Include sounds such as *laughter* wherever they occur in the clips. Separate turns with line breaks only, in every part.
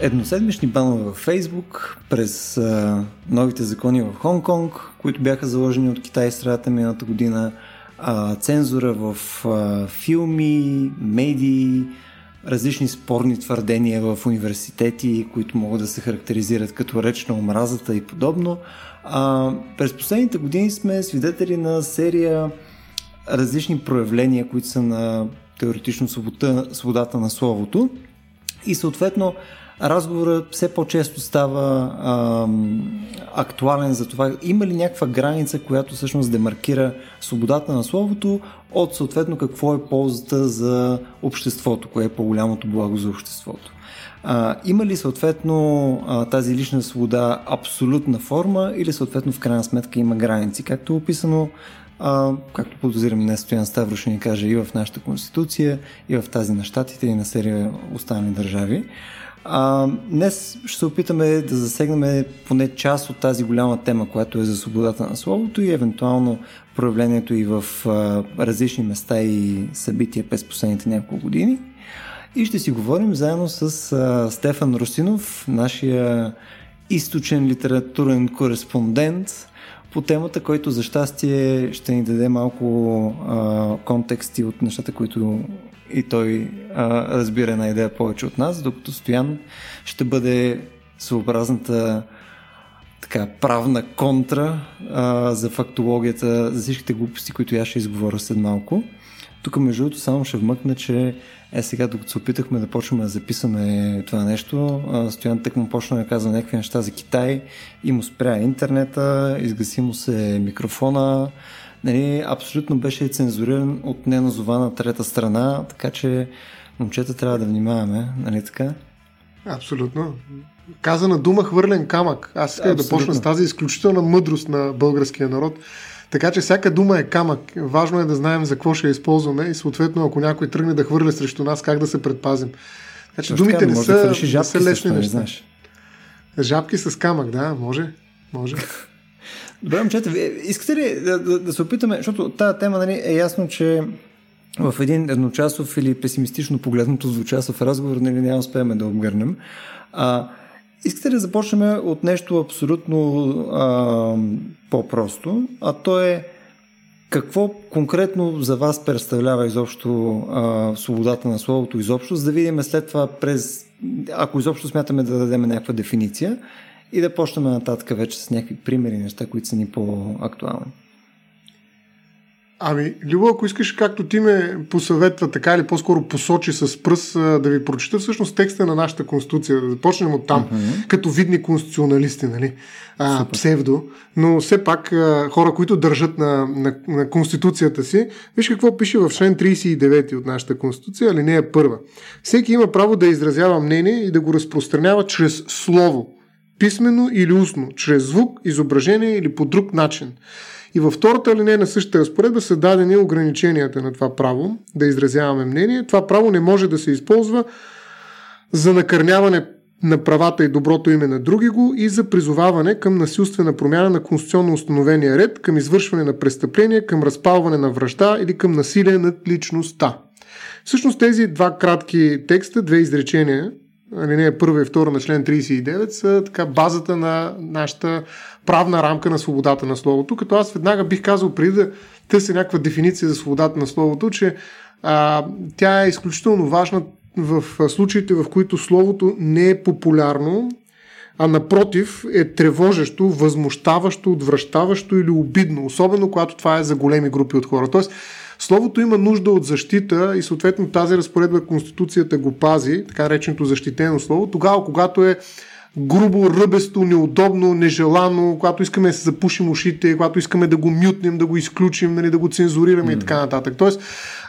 Едноседмични банове във Фейсбук, през а, новите закони в Хонг-Конг, които бяха заложени от Китай средата миналата година, а, цензура в а, филми, медии, различни спорни твърдения в университети, които могат да се характеризират като реч на омразата и подобно. А, през последните години сме свидетели на серия различни проявления, които са на теоретично свобода, свободата на словото. И съответно разговорът все по-често става а, актуален за това има ли някаква граница, която всъщност демаркира свободата на словото от съответно какво е ползата за обществото, кое е по-голямото благо за обществото. А, има ли съответно а, тази лична свобода абсолютна форма или съответно в крайна сметка има граници, както е описано а, както подозирам днес Стоян Ставро ще ни каже и в нашата конституция, и в тази на щатите, и на серия останали държави. А, днес ще се опитаме да засегнем поне част от тази голяма тема, която е за свободата на словото и евентуално проявлението и в а, различни места и събития през последните няколко години. И ще си говорим заедно с а, Стефан Русинов, нашия източен литературен кореспондент, по темата, който за щастие ще ни даде малко а, контексти от нещата, които и той а, разбира една идея повече от нас, докато Стоян ще бъде съобразната така, правна контра а, за фактологията, за всичките глупости, които я ще изговоря след малко. Тук, между другото, само ще вмъкна, че е сега, докато се опитахме да почнем да записваме това нещо, Стоян тък му почна да казва някакви неща за Китай и му спря интернета, изгаси му се микрофона, нали, абсолютно беше цензуриран от неназована трета страна, така че момчета трябва да внимаваме, нали така?
Абсолютно. Казана дума хвърлен камък. Аз искам да почна с тази изключителна мъдрост на българския народ. Така че всяка дума е камък. Важно е да знаем за какво ще я използваме и съответно, ако някой тръгне да хвърля срещу нас, как да се предпазим. Така че думите не са, да не са лесни неща. Знаеш. Жабки с камък, да, може. може. *laughs*
Добре, момчета, искате ли да, да, да се опитаме, защото тази тема нали, е ясно, че в един едночасов или песимистично погледнато двучасов разговор нали, няма успеем да обгърнем. А, Искате да започнем от нещо абсолютно а, по-просто, а то е какво конкретно за вас представлява изобщо а, свободата на словото изобщо, за да видим след това през, ако изобщо смятаме да дадем някаква дефиниция и да почнем нататък вече с някакви примери, неща, които са ни по-актуални.
Ами, Любо, ако искаш, както ти ме посъветва, така или по-скоро посочи с пръст да ви прочита всъщност текста на нашата конституция, да започнем от там, uh-huh. като видни конституционалисти, нали? А, псевдо, но все пак а, хора, които държат на, на, на конституцията си, виж какво пише в член 39 от нашата конституция, алинея първа. Всеки има право да изразява мнение и да го разпространява чрез слово, писмено или устно, чрез звук, изображение или по друг начин. И във втората линия на същата разпоредба са дадени ограниченията на това право да изразяваме мнение. Това право не може да се използва за накърняване на правата и доброто име на други го и за призоваване към насилствена промяна на конституционно установения ред, към извършване на престъпления, към разпалване на връжда или към насилие над личността. Всъщност тези два кратки текста, две изречения, алинея първа и втора на член 39, са така базата на нашата правна рамка на свободата на словото, като аз веднага бих казал, преди да търся някаква дефиниция за свободата на словото, че а, тя е изключително важна в случаите, в които словото не е популярно, а напротив е тревожещо, възмущаващо, отвръщаващо или обидно, особено когато това е за големи групи от хора. Тоест, Словото има нужда от защита и съответно тази разпоредба Конституцията го пази, така реченото защитено слово, тогава когато е грубо, ръбесто, неудобно, нежелано, когато искаме да се запушим ушите, когато искаме да го мютнем, да го изключим, нали, да го цензурираме mm. и така нататък. Тоест,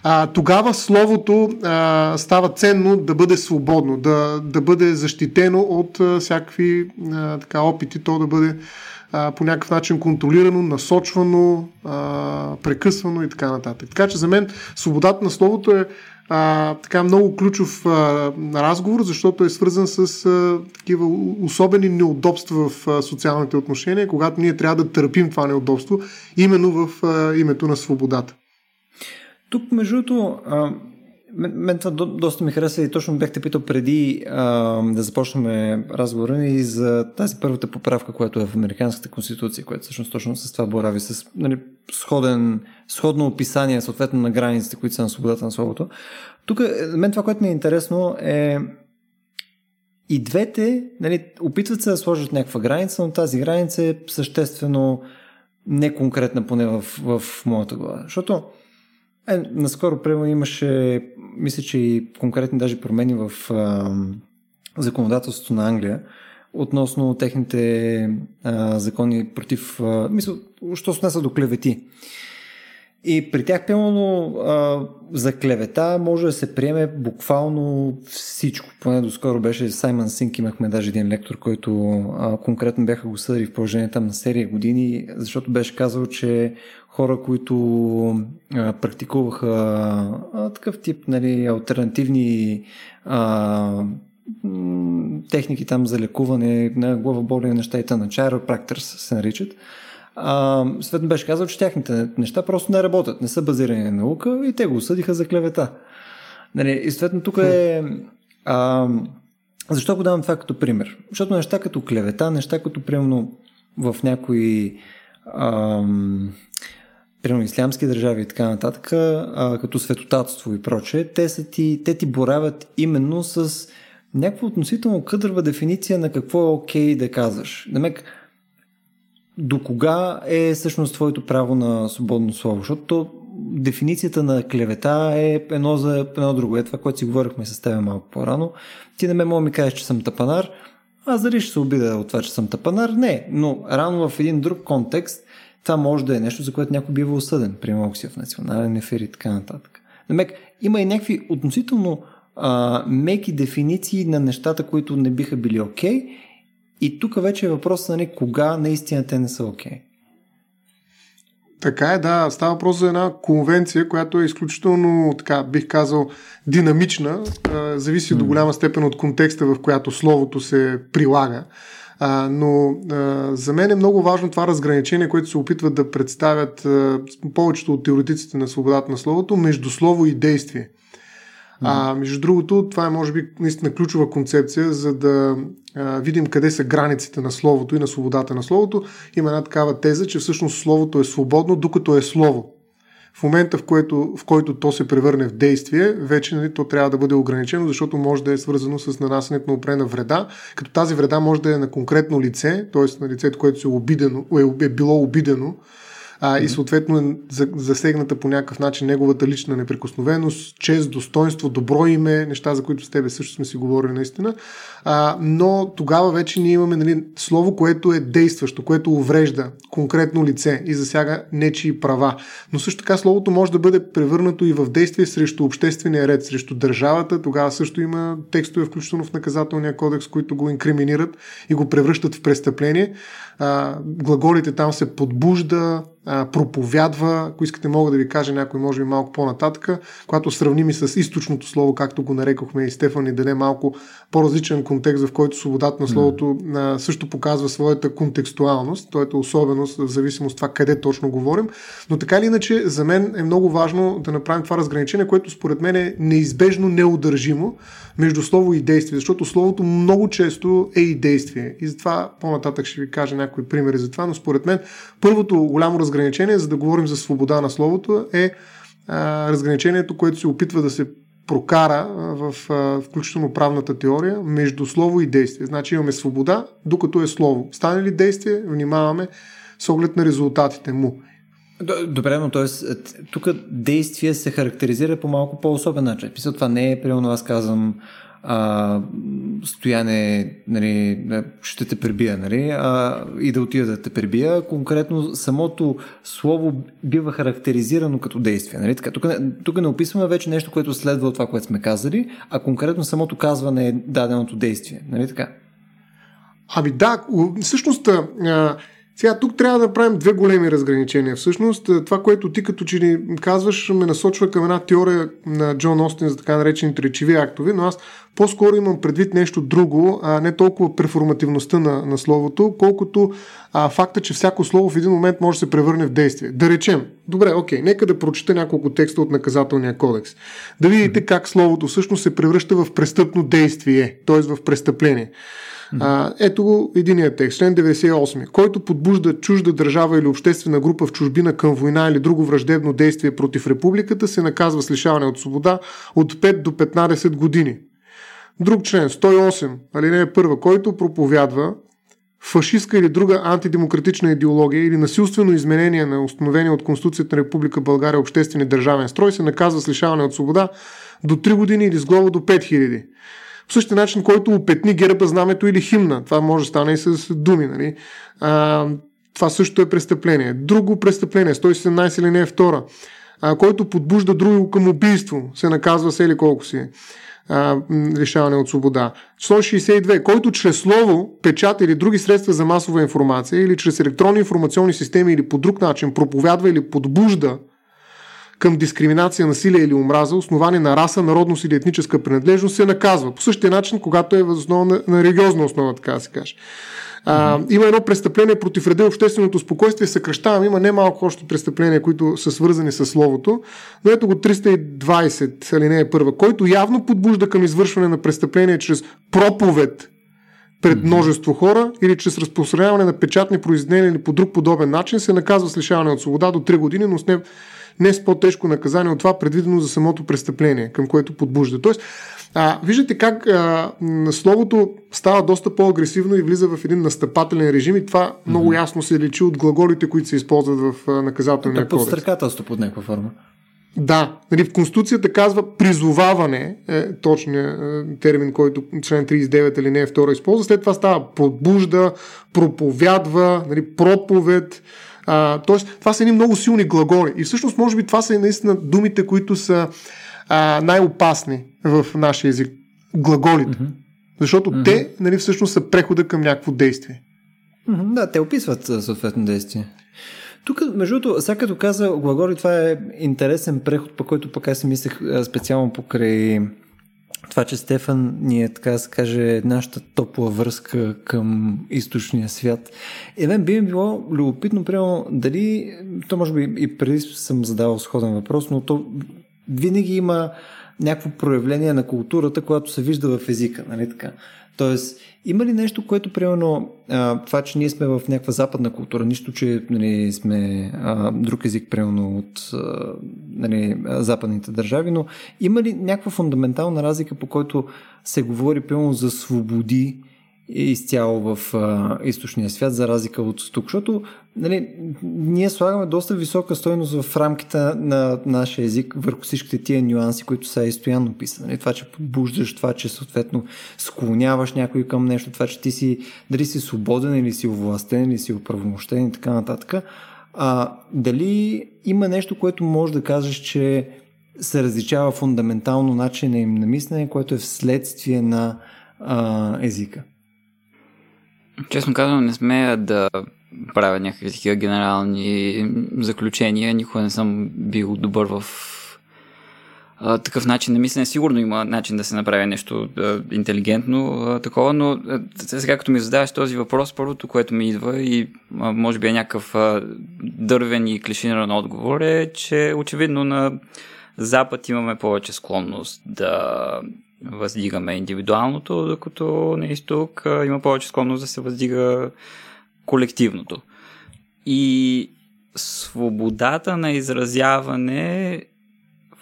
а, тогава словото а, става ценно да бъде свободно, да, да бъде защитено от а, всякакви а, така, опити то да бъде по някакъв начин контролирано, насочвано, прекъсвано и така нататък. Така че за мен свободата на словото е а, така много ключов а, разговор, защото е свързан с а, такива особени неудобства в а, социалните отношения, когато ние трябва да търпим това неудобство, именно в а, името на свободата.
Тук, между другото, мен, това до, доста ми хареса и точно бяхте питал преди а, да започнем разговора ни за тази първата поправка, която е в Американската конституция, която всъщност точно с това борави, с нали, сходен, сходно описание съответно на границите, които са на свободата на словото. Тук, е, мен това, което ми е интересно е и двете нали, опитват се да сложат някаква граница, но тази граница е съществено неконкретна, поне в, в моята глава. Защото е, наскоро, примерно, имаше, мисля, че и конкретни даже промени в а, законодателството на Англия относно техните а, закони против, а, мисля, що се наса до клевети. И при тях, примерно, за клевета може да се приеме буквално всичко. Поне доскоро беше Саймън Синк, имахме даже един лектор, който а, конкретно бяха го съдили в положение там на серия години, защото беше казал, че хора, които а, практикуваха а, такъв тип нали, альтернативни а, техники там за лекуване на главоболни неща и на chiropractors се наричат, а, беше казал, че тяхните неща просто не работят, не са базирани на наука и те го осъдиха за клевета. Нали, и съответно тук е... А, защо го давам това като пример? Защото неща като клевета, неща като примерно в някои ам, примерно ислямски държави и така нататък, а, като светотатство и прочее, те, са ти, те ти боравят именно с някаква относително къдрва дефиниция на какво е окей okay да казваш. Намек, до кога е всъщност твоето право на свободно слово? Защото дефиницията на клевета е едно за едно друго. Е това, което си говорихме с теб малко по-рано. Ти на мен мога ми кажеш, че съм тапанар, аз дали ще се обида от това, че съм тапанар? Не, но рано в един друг контекст това може да е нещо, за което някой бива осъден, примерно си в национален ефир и така нататък. Намек, има и някакви относително а, меки дефиниции на нещата, които не биха били окей okay, и тук вече е въпрос нали, кога наистина те не са окей. Okay.
Така е, да. Става въпрос за една конвенция, която е изключително, така бих казал, динамична. Зависи mm. до голяма степен от контекста, в която словото се прилага. А, но а, за мен е много важно това разграничение, което се опитват да представят а, повечето от теоретиците на свободата на словото между слово и действие. А, между другото, това е може би наистина ключова концепция, за да а, видим къде са границите на словото и на свободата на словото. Има една такава теза, че всъщност словото е свободно, докато е слово. В момента, в който, в който то се превърне в действие, вече нали, то трябва да бъде ограничено, защото може да е свързано с нанасянето на опрена вреда, като тази вреда може да е на конкретно лице, т.е. на лицето, което се е, обидено, е, е било обидено а, и съответно е засегната по някакъв начин неговата лична неприкосновеност, чест, достоинство, добро име, неща, за които с тебе също сме си говорили наистина. А, но тогава вече ние имаме нали, слово, което е действащо, което уврежда конкретно лице и засяга нечии права. Но също така словото може да бъде превърнато и в действие срещу обществения ред, срещу държавата. Тогава също има текстове, включително в наказателния кодекс, които го инкриминират и го превръщат в престъпление. А, глаголите там се подбужда, а, проповядва, ако искате мога да ви кажа някой може би малко по-нататък, когато сравним и с източното слово, както го нарекохме и Стефан и даде малко по-различен контекст, в който свободата на словото mm. също показва своята контекстуалност, т.е. особеност в зависимост от това къде точно говорим. Но така или иначе, за мен е много важно да направим това разграничение, което според мен е неизбежно неудържимо между слово и действие, защото словото много често е и действие. И затова по-нататък ще ви кажа някои примери за това, но според мен първото голямо разграничение, за да говорим за свобода на словото, е а, разграничението, което се опитва да се прокара в включително правната теория между слово и действие. Значи имаме свобода, докато е слово. Стане ли действие, внимаваме с оглед на резултатите му.
Добре, но т.е. тук действие се характеризира по малко по-особен начин. Писал, това не е, примерно аз казвам, а, стояне, нали, ще те пребия, нали, а, и да отида да те пребия. Конкретно самото слово бива характеризирано като действие. Нали? Така, тук, тук не описваме вече нещо, което следва от това, което сме казали, а конкретно самото казване е даденото действие. Нали така?
Ами да, всъщност Сега тук трябва да направим две големи разграничения. Всъщност, това, което ти като че ни казваш, ме насочва към една теория на Джон Остин за така наречените речеви актове, но аз по-скоро имам предвид нещо друго, а не толкова перформативността на, на словото, колкото а, факта, че всяко слово в един момент може да се превърне в действие. Да речем, добре, окей, нека да прочета няколко текста от наказателния кодекс. Да видите как словото всъщност се превръща в престъпно действие, т.е. в престъпление. А, ето го единият текст, член 98. Който подбужда чужда държава или обществена група в чужбина към война или друго враждебно действие против републиката, се наказва с лишаване от свобода от 5 до 15 години. Друг член, 108, алинея първа, който проповядва фашистска или друга антидемократична идеология или насилствено изменение на установения от Конституцията на Република България обществен и държавен строй, се наказва с лишаване от свобода до 3 години или с глоба до 5000. По същия начин, който опетни герба, знамето или химна. Това може да стане и с думи. Нали? А, това също е престъпление. Друго престъпление, 117 или не е втора, а, който подбужда друго към убийство, се наказва с или колко си а, лишаване от свобода. Член 62. Който чрез слово, печат или други средства за масова информация или чрез електронни информационни системи или по друг начин проповядва или подбужда към дискриминация, насилие или омраза, основани на раса, народност или етническа принадлежност, се наказва. По същия начин, когато е възоснова на, на религиозна основа, така да се каже. А, има едно престъпление против реда и общественото спокойствие, съкръщавам, има немалко още престъпления, които са свързани с словото, но ето го 320, алинея първа, който явно подбужда към извършване на престъпление чрез проповед пред множество хора или чрез разпространяване на печатни произведения или по друг подобен начин се наказва с лишаване от свобода до 3 години, но с не не с по-тежко наказание от това, предвидено за самото престъпление, към което подбужда. Тоест, а, виждате как а, словото става доста по-агресивно и влиза в един настъпателен режим и това mm-hmm. много ясно се лечи от глаголите, които се използват в наказателния кодекс.
Подстрекателство под някаква форма.
Да, нали, в Конституцията казва призоваване, е точният е, термин, който член 39 или не е втора използва. След това става подбужда, проповядва, нали, проповед, а, тоест, това са едни много силни глаголи. И всъщност, може би, това са наистина думите, които са а, най-опасни в нашия език. Глаголите. Mm-hmm. Защото mm-hmm. те, нали, всъщност са прехода към някакво действие.
Mm-hmm, да, те описват съответно действие. Тук, между другото, сега като каза глаголи, това е интересен преход, по който пък аз си мислех специално покрай това, че Стефан ни е, така да се каже, нашата топла връзка към източния свят. И мен би ми било любопитно, примерно, дали, то може би и преди съм задавал сходен въпрос, но то винаги има някакво проявление на културата, което се вижда в езика, нали така? Тоест, има ли нещо, което, примерно, това, че ние сме в някаква западна култура, нищо, че нали, сме а, друг език, примерно, от нали, западните държави, но има ли някаква фундаментална разлика, по който се говори, примерно, за свободи изцяло в а, източния свят, за разлика от тук, защото нали, ние слагаме доста висока стойност в рамките на нашия език върху всичките тия нюанси, които са изстоянно писани. Нали, това, че подбуждаш, това, че съответно склоняваш някой към нещо, това, че ти си дали си свободен или си овластен или си оправомощен и така нататък. А, дали има нещо, което може да кажеш, че се различава фундаментално начина им на мислене, което е вследствие на а, езика?
Честно казвам, не смея да правя някакви такива генерални заключения. Никога не съм бил добър в а, такъв начин на мислене. Сигурно има начин да се направи нещо а, интелигентно а, такова, но а, сега като ми задаваш този въпрос, първото, което ми идва и а, може би е някакъв а, дървен и клишиниран отговор е, че очевидно на Запад имаме повече склонност да въздигаме индивидуалното, докато на изток има повече склонност да се въздига колективното. И свободата на изразяване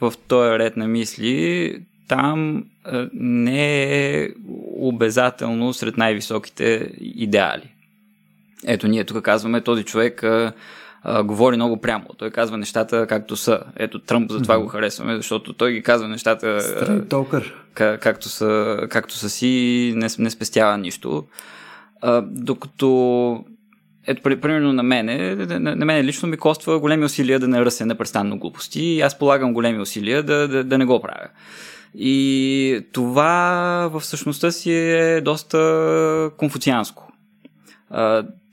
в този ред на мисли там не е обязателно сред най-високите идеали. Ето, ние тук казваме, този човек а, говори много прямо. Той казва нещата както са. Ето, Тръмп затова mm-hmm. го харесваме, защото той ги казва нещата как, както, са, както са си, не, не спестява нищо. А, докато ето, примерно на мене, на мене лично ми коства големи усилия да не ръся непрестанно глупости и аз полагам големи усилия да, да, да не го правя. И това в същността си е доста конфуцианско.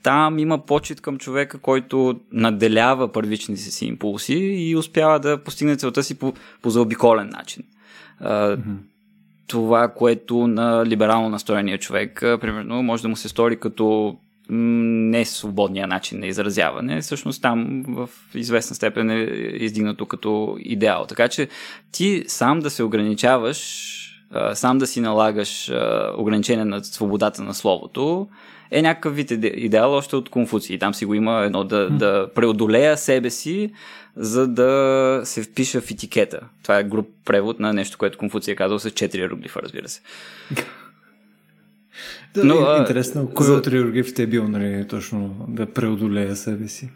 Там има почет към човека, който наделява първичните си импулси и успява да постигне целта си по, по заобиколен начин. Mm-hmm. Това, което на либерално настроения човек, примерно, може да му се стори като не свободния начин на изразяване, всъщност там в известна степен е издигнато като идеал. Така че ти сам да се ограничаваш, сам да си налагаш ограничение на свободата на словото, е някакъв вид идеал още от Конфуций. Там си го има едно да, да преодолея себе си, за да се впиша в етикета. Това е груп превод на нещо, което Конфуций е казал с 4 иероглифа, разбира се.
Да, Но, е, интересно, кой за... от иероглифите е бил, нали, точно да преодолея себе си?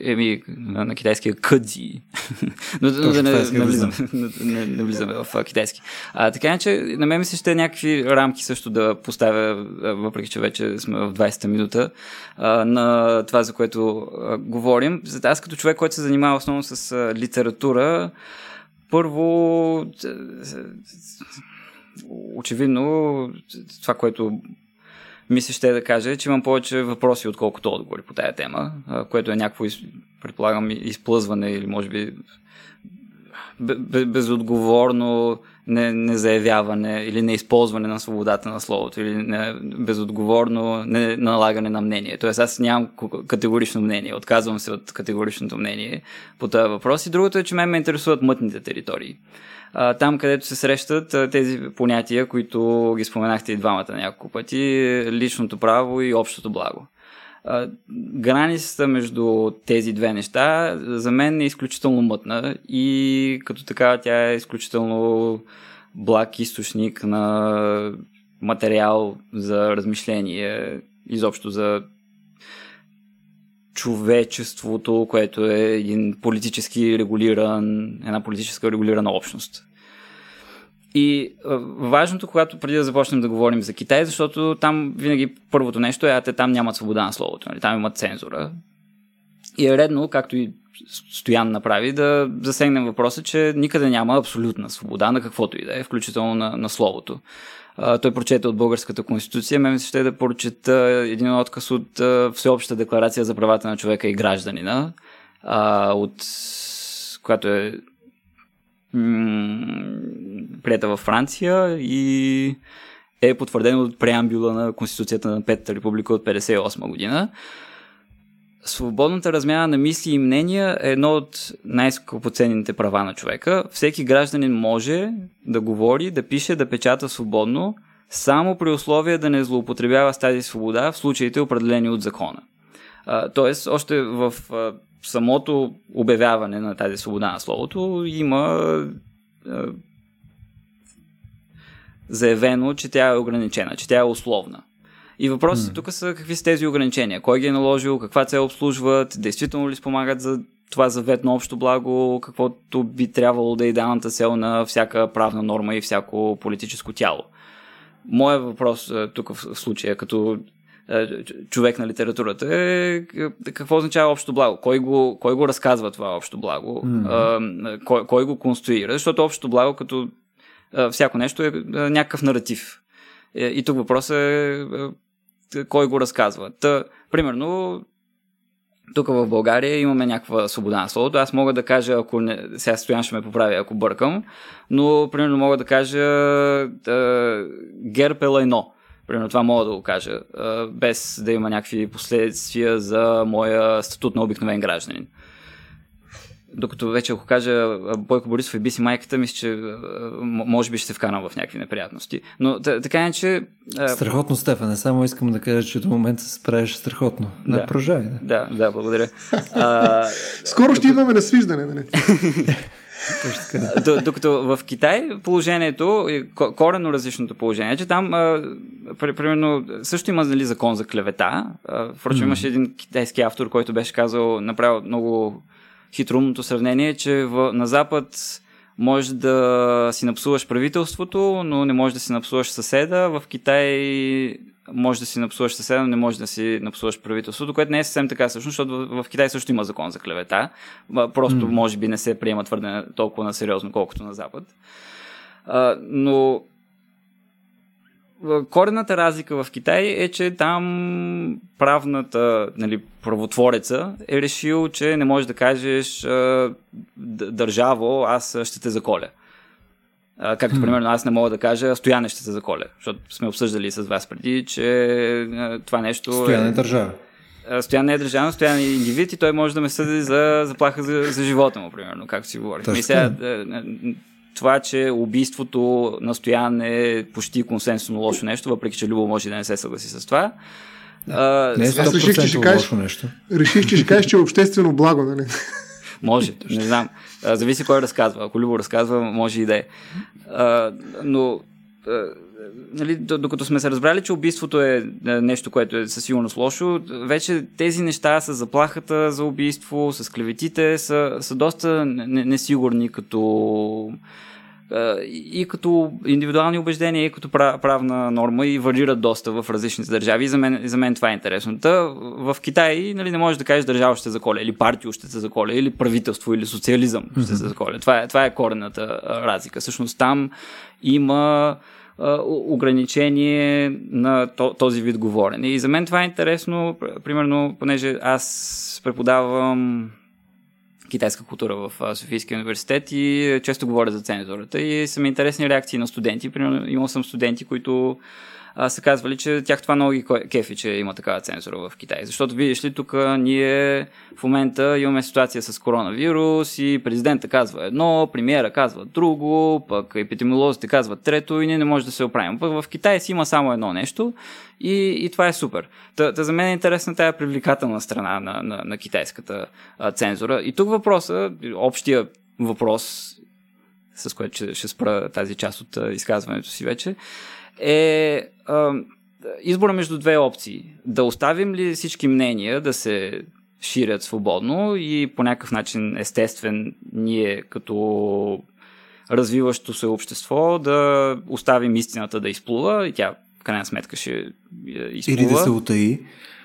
Еми, на, на китайски е къдзи. *laughs* но, но да не, не, влизаме, не, не влизаме в китайски. А, така че на мен ми се ще някакви рамки също да поставя, въпреки че вече сме в 20-та минута, а, на това, за което а, говорим. Аз като човек, който се занимава основно с а, литература, първо очевидно това, което мисля ще да кажа, че имам повече въпроси, отколкото отговори по тая тема, което е някакво, предполагам, изплъзване или може би безотговорно незаявяване или неизползване на свободата на словото или не, безотговорно не налагане на мнение. Тоест аз нямам категорично мнение, отказвам се от категоричното мнение по този въпрос. И другото е, че мен ме интересуват мътните територии там, където се срещат тези понятия, които ги споменахте и двамата няколко пъти, личното право и общото благо. Границата между тези две неща за мен е изключително мътна и като така тя е изключително благ източник на материал за размишление, изобщо за човечеството, което е един политически регулиран, една политическа регулирана общност. И важното, когато преди да започнем да говорим за Китай, защото там винаги първото нещо е, а те там нямат свобода на словото, нали? там имат цензура. И е редно, както и Стоян направи, да засегнем въпроса, че никъде няма абсолютна свобода на каквото и да е, включително на, на словото а, той прочете от Българската конституция. Ме се ще да прочета един отказ от а, Всеобща декларация за правата на човека и гражданина, а, от която е м- прията във Франция и е потвърдено от преамбюла на Конституцията на Петата република от 58 година. Свободната размяна на мисли и мнения е едно от най-скъпоценните права на човека. Всеки гражданин може да говори, да пише, да печата свободно, само при условие да не злоупотребява с тази свобода в случаите определени от закона. А, тоест, още в а, самото обявяване на тази свобода на словото има а, заявено, че тя е ограничена, че тя е условна. И въпросът mm. тук са какви са тези ограничения, кой ги е наложил, каква цел обслужват, действително ли спомагат за това заветно общо благо, каквото би трябвало да е идеалната цел на всяка правна норма и всяко политическо тяло. Моят въпрос е, тук в случая, като е, човек на литературата е какво означава общо благо? Кой го, кой го разказва това общо благо? Mm-hmm. Кой, кой го конструира? Защото общо благо като всяко нещо е някакъв наратив. И тук въпросът е кой го разказва. Та, примерно, тук в България имаме някаква свобода на словото. Аз мога да кажа, ако не, сега Стоян ще ме поправя, ако бъркам, но примерно мога да кажа да, герб е лайно. Примерно това мога да го кажа, без да има някакви последствия за моя статут на обикновен гражданин докато вече ако кажа Бойко Борисов и биси майката, мисля, че може би ще се вкарам в някакви неприятности. Но така е, че...
Страхотно, Стефане. Само искам да кажа, че до момента се справиш страхотно. Да, да продължавай.
Да. да, да, благодаря. *laughs*
а, Скоро ще имаме насвиждане, нали? *laughs*
Докато в Китай положението е корено различното положение, че там примерно също има нали, закон за клевета. Впрочем, имаше един китайски автор, който беше казал, направил много хитрумното сравнение че в, на Запад може да си напсуваш правителството, но не може да си напсуваш съседа. В Китай може да си напсуваш съседа, но не може да си напсуваш правителството, което не е съвсем така всъщност, защото в, в Китай също има закон за клевета. Просто mm. може би не се приема твърде толкова на сериозно, колкото на Запад. А, но корената разлика в Китай е, че там правната, нали, правотвореца е решил, че не можеш да кажеш държаво, аз ще те заколя. Както, примерно, аз не мога да кажа Стояне ще се заколя, защото сме обсъждали с вас преди, че това нещо
Стояне е държава.
Стоян не е държавен, Стоян е индивид и той може да ме съди за заплаха за, за живота му, примерно, както си говорих. Сега, това, че убийството на Стоян е почти консенсусно лошо нещо, въпреки че Любо може да не се съгласи с това.
Да. не е 100% реших, че ще кажеш, лошо нещо.
Реших, че ще кажеш, че е обществено благо, нали?
Може, не знам. Зависи кой разказва. Ако Любо разказва, може и да е. Но нали, докато сме се разбрали, че убийството е, е нещо, което е със сигурност лошо, вече тези неща с заплахата за убийство, с клеветите са, са доста несигурни като и като индивидуални убеждения, и като правна норма и варират доста в различните държави. И за мен, за мен това е интересно. Та, в Китай нали, не можеш да кажеш държава ще заколя, или партия ще се заколя, или правителство, или социализъм ще се заколя. Това е, това е корената разлика. Всъщност там има ограничение на този вид говорене. И за мен това е интересно, примерно, понеже аз преподавам китайска култура в Софийския университет и често говоря за цензурата и са ми интересни реакции на студенти. Примерно имал съм студенти, които а, са казвали, че тях това много ги кефи, че има такава цензура в Китай. Защото видиш ли, тук ние в момента имаме ситуация с коронавирус и президента казва едно, премиера казва друго, пък епидемиолозите казват трето и ние не можем да се оправим. Пък в Китай си има само едно нещо и, и това е супер. Та, та за мен е интересна тая привлекателна страна на, на, на китайската а, цензура. И тук въпроса, общия въпрос, с което ще, ще спра тази част от а, изказването си вече, е а, избора между две опции. Да оставим ли всички мнения да се ширят свободно и по някакъв начин естествен ние като развиващо се общество да оставим истината да изплува и тя в крайна сметка ще изплува.
Или да се утаи.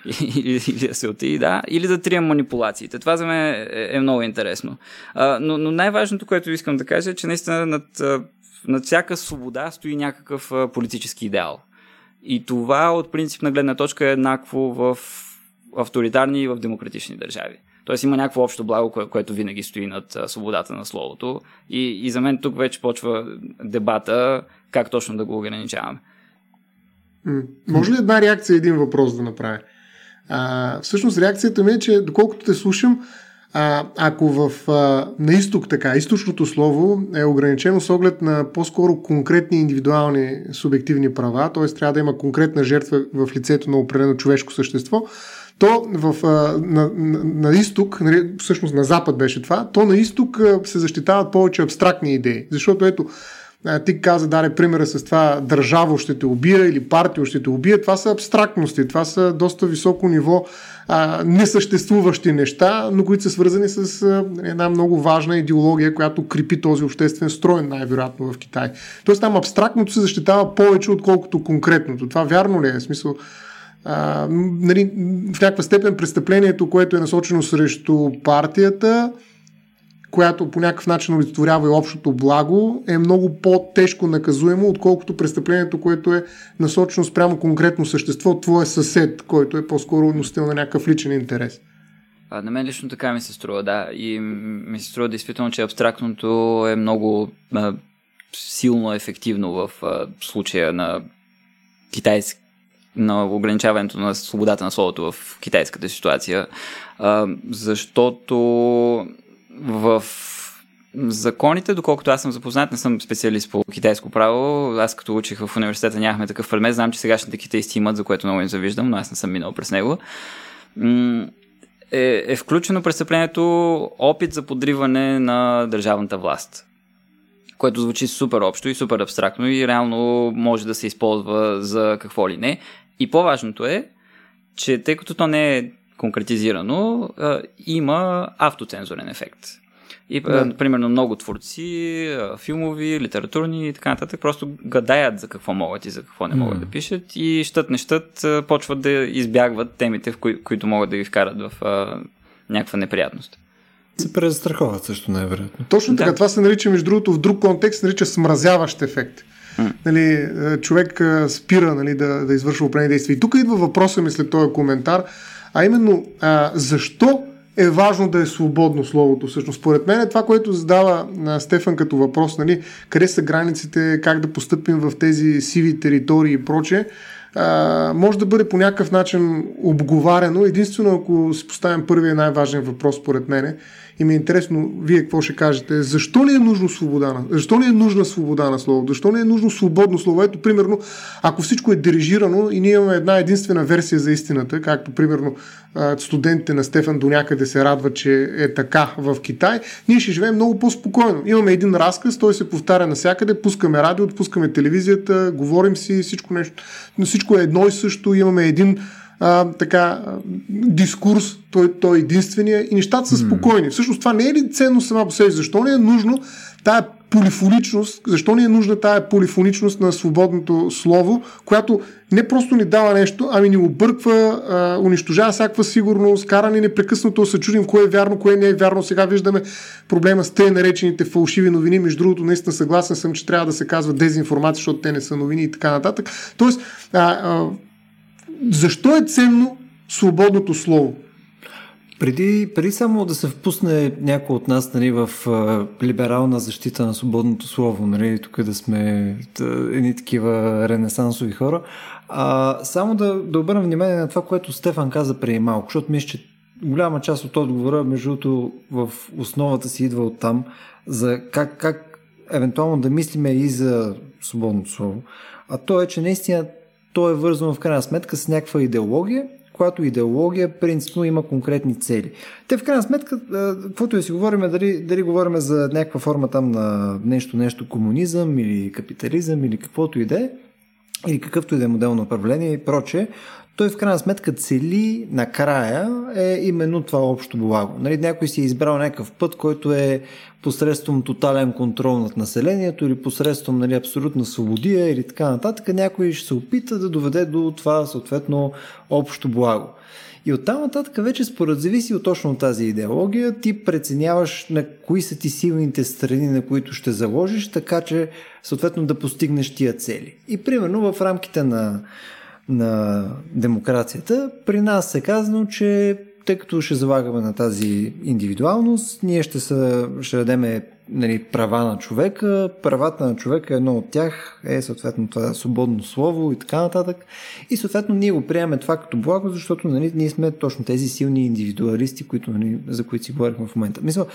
*laughs*
или, или да се отиде, да, или да трием манипулациите. Това за мен е, е много интересно. А, но, но най-важното, което искам да кажа е, че наистина над над всяка свобода стои някакъв политически идеал. И това от принципна гледна точка е еднакво в авторитарни и в демократични държави. Тоест има някакво общо благо, кое, което винаги стои над свободата на словото. И, и за мен тук вече почва дебата как точно да го ограничаваме.
Може ли една реакция, един въпрос да направя? А, всъщност реакцията ми е, че доколкото те слушам, а, ако в, а, на изток така, източното слово е ограничено с оглед на по-скоро конкретни индивидуални субективни права, т.е. трябва да има конкретна жертва в лицето на определено човешко същество, то в, а, на, на, на изток, нали, всъщност на запад беше това, то на изток се защитават повече абстрактни идеи. Защото ето, ти каза, даде примера с това държаво ще те убие или партия ще те убие. Това са абстрактности, това са доста високо ниво а, несъществуващи неща, но които са свързани с а, една много важна идеология, която крепи този обществен строй, най-вероятно в Китай. Тоест там абстрактното се защитава повече, отколкото конкретното. Това вярно ли е? В смисъл, а, нали, в някаква степен престъплението, което е насочено срещу партията, която по някакъв начин олицетворява и общото благо, е много по-тежко наказуемо, отколкото престъплението, което е насочено спрямо конкретно същество, твое съсед, който е по-скоро носител на някакъв личен интерес.
А, на мен лично така ми се струва, да. И ми се струва действително, че абстрактното е много а, силно ефективно в а, случая на китайски на ограничаването на свободата на словото в китайската ситуация, а, защото в законите, доколкото аз съм запознат, не съм специалист по китайско право. Аз като учих в университета нямахме такъв предмет. Знам, че сегашните китайсти имат, за което много им завиждам, но аз не съм минал през него. Е, е включено престъплението опит за подриване на държавната власт. Което звучи супер общо и супер абстрактно и реално може да се използва за какво ли не. И по-важното е, че тъй като то не е конкретизирано, а, има автоцензурен ефект. И, да. примерно, много творци, филмови, литературни и така нататък, просто гадаят за какво могат и за какво не могат mm. да пишат и щът не щът почват да избягват темите, в кои, които могат да ги вкарат в а, някаква неприятност.
Се презастраховат също най-вероятно.
Точно така. Да. Това се нарича, между другото, в друг контекст, се нарича смразяващ ефект. нали, човек спира нали, да, да извършва определени действия. И тук идва въпроса ми след този коментар, а именно а, защо е важно да е свободно словото. Всъщност, според мен е това, което задава на Стефан като въпрос, нали, къде са границите, как да постъпим в тези сиви територии и прочее, а, може да бъде по някакъв начин обговаряно, единствено ако си поставим първия най-важен въпрос, според мен, и ми е интересно вие какво ще кажете. Защо ни е нужно свобода на, защо ни е нужна свобода на слово? Защо ни е нужно свободно слово? Ето, примерно, ако всичко е дирижирано и ние имаме една единствена версия за истината, както примерно студентите на Стефан до някъде се радват, че е така в Китай, ние ще живеем много по-спокойно. Имаме един разказ, той се повтаря навсякъде, пускаме радио, пускаме телевизията, говорим си, всичко нещо, но всичко е едно и също, имаме един а, така, дискурс, той, той е единствения и нещата са спокойни. Всъщност това не е ли ценно сама по себе? Защо не е нужно тая полифоничност, защо ни е нужна тая полифоничност на свободното слово, която не просто ни дава нещо, ами ни обърква, а, унищожава всякаква сигурност, кара ни непрекъснато се чудим кое е вярно, кое не е вярно. Сега виждаме проблема с те наречените фалшиви новини. Между другото, наистина съгласен съм, че трябва да се казва дезинформация, защото те не са новини и така нататък. Тоест, а, а, защо е ценно свободното слово?
Преди, преди само да се впусне някой от нас нали, в а, либерална защита на свободното слово, нали, тук да сме едни такива ренесансови хора, а, само да, да обърна внимание на това, което Стефан каза преди малко, защото мисля, че голяма част от отговора, между другото, в основата си идва от там, за как, как евентуално да мислиме и за свободното слово. А то е, че наистина то е вързано в крайна сметка с някаква идеология, която идеология принципно има конкретни цели. Те в крайна сметка, каквото и си говорим, дали, дали говорим за някаква форма там на нещо, нещо комунизъм или капитализъм или каквото и да е, или какъвто и да е модел на управление и прочее, той в крайна сметка цели накрая е именно това общо благо. Нали, някой си е избрал някакъв път, който е посредством тотален контрол над населението или посредством нали, абсолютна свободия или така нататък. Някой ще се опита да доведе до това съответно общо благо. И оттам нататък вече според зависи от точно тази идеология, ти преценяваш на кои са ти силните страни, на които ще заложиш, така че съответно да постигнеш тия цели. И примерно в рамките на на демокрацията, при нас е казано, че тъй като ще залагаме на тази индивидуалност, ние ще, са, ще дадеме нали, права на човека. Правата на човека, едно от тях е съответно това свободно слово и така нататък. И съответно ние го приемаме това като благо, защото нали, ние сме точно тези силни индивидуалисти, които, нали, за които си говорихме в момента. Мисля,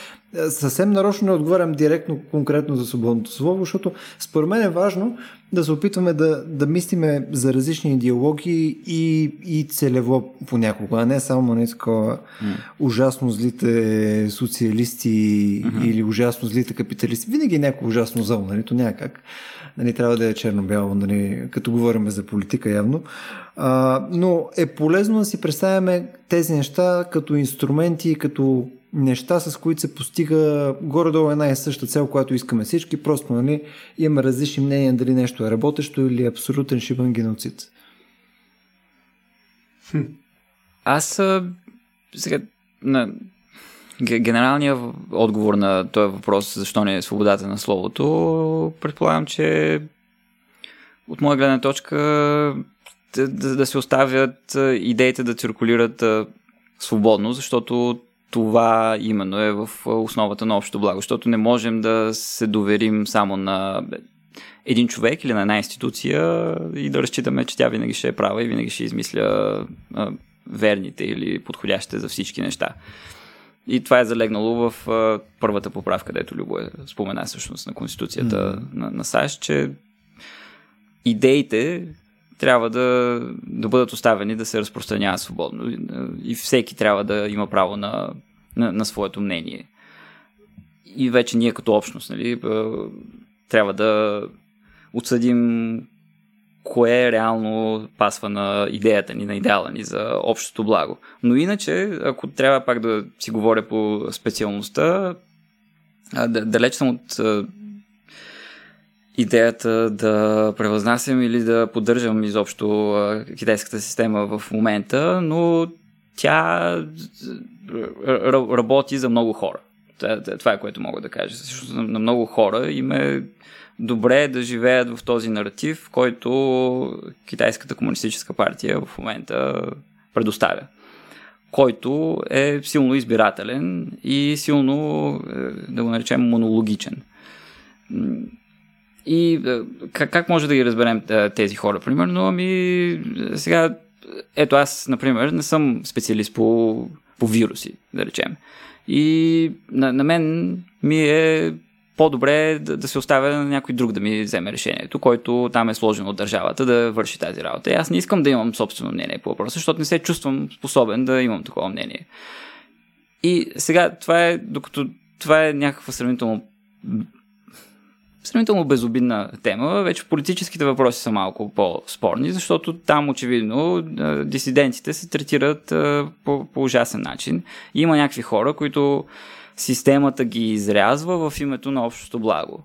съвсем нарочно не отговарям директно, конкретно за свободното слово, защото според мен е важно да се опитваме да, да мислиме за различни идеологии и, и целево понякога, а не само не такова mm. ужасно злите социалисти mm-hmm. или ужасно злите капиталисти. Винаги е някакво ужасно зло, нали? То няма как. Нали, трябва да е черно-бяло, нали, като говорим за политика явно. А, но е полезно да си представяме тези неща като инструменти, като неща, с които се постига горе-долу една и съща цел, която искаме всички. Просто нали, имаме различни мнения дали нещо е работещо или е абсолютен шибан геноцид.
Хм. Аз сега на генералният отговор на този въпрос, защо не е свободата на словото, предполагам, че от моя гледна точка да, да се оставят идеите да циркулират свободно, защото това именно е в основата на общото благо, защото не можем да се доверим само на един човек или на една институция и да разчитаме, че тя винаги ще е права и винаги ще измисля верните или подходящите за всички неща. И това е залегнало в а, първата поправка, където Любо е спомена всъщност на Конституцията mm-hmm. на, на САЩ, че идеите трябва да, да бъдат оставени да се разпространяват свободно. И всеки трябва да има право на, на, на своето мнение. И вече ние като общност нали, трябва да отсъдим кое реално пасва на идеята ни, на идеала ни за общото благо. Но иначе, ако трябва пак да си говоря по специалността, далеч съм от идеята да превъзнасям или да поддържам изобщо китайската система в момента, но тя работи за много хора. Това е което мога да кажа. Защото на много хора им е добре да живеят в този наратив, който Китайската комунистическа партия в момента предоставя който е силно избирателен и силно, е, да го наречем, монологичен. И е, как, как може да ги разберем е, тези хора, примерно? Ами, сега, ето аз, например, не съм специалист по, по вируси, да речем. И на, на мен ми е по-добре да, да се оставя на някой друг да ми вземе решението, който там е сложен от държавата да върши тази работа. И аз не искам да имам собствено мнение по въпроса, защото не се чувствам способен да имам такова мнение. И сега това е, докато това е някаква сравнително сравнително безобидна тема. Вече политическите въпроси са малко по-спорни, защото там очевидно дисидентите се третират по, по ужасен начин. Има някакви хора, които системата ги изрязва в името на общото благо.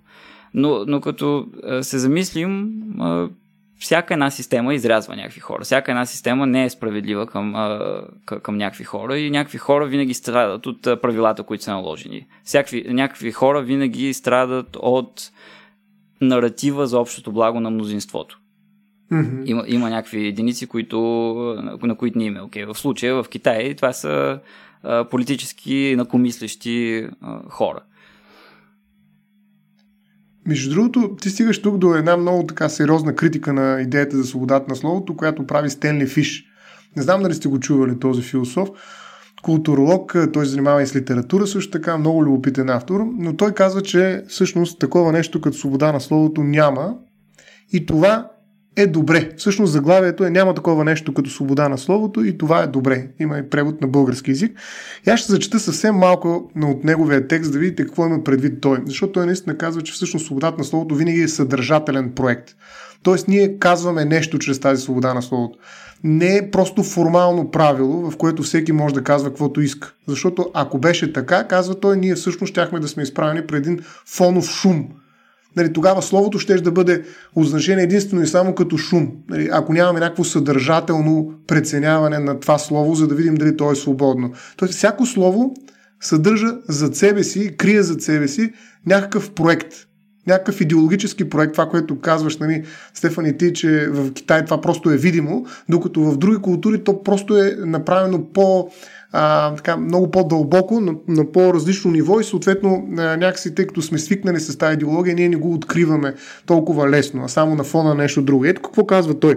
Но, но като се замислим, всяка една система изрязва някакви хора. Всяка една система не е справедлива към, към, към някакви хора и някакви хора винаги страдат от правилата, които са наложени. Всякакви, някакви хора винаги страдат от наратива за общото благо на мнозинството. Mm-hmm. Има, има някакви единици, които, на които не има. Okay. В случая в Китай това са а, политически накомислещи а, хора.
Между другото, ти стигаш тук до една много така сериозна критика на идеята за свободата на словото, която прави Стенли Фиш. Не знам дали сте го чували този философ. Културолог, той се занимава и с литература, също така, много любопитен автор, но той казва, че всъщност такова нещо като свобода на словото няма и това е добре. Всъщност заглавието е няма такова нещо като свобода на словото и това е добре. Има и превод на български язик. И аз ще зачета съвсем малко от неговия текст да видите какво има предвид той. Защото той наистина казва, че всъщност свободата на словото винаги е съдържателен проект. Тоест ние казваме нещо чрез тази свобода на словото. Не е просто формално правило, в което всеки може да казва каквото иска. Защото ако беше така, казва той, ние всъщност щяхме да сме изправени пред един фонов шум – нали, тогава словото ще да бъде означение единствено и само като шум. Нали, ако нямаме някакво съдържателно преценяване на това слово, за да видим дали то е свободно. Тоест, всяко слово съдържа зад себе си, крие зад себе си някакъв проект. Някакъв идеологически проект, това, което казваш, нали, Стефани, ти, че в Китай това просто е видимо, докато в други култури то просто е направено по- а, така, много по-дълбоко, на, на по-различно ниво и съответно някакси, тъй като сме свикнали с тази идеология, ние не го откриваме толкова лесно, а само на фона на нещо друго. Ето какво казва той.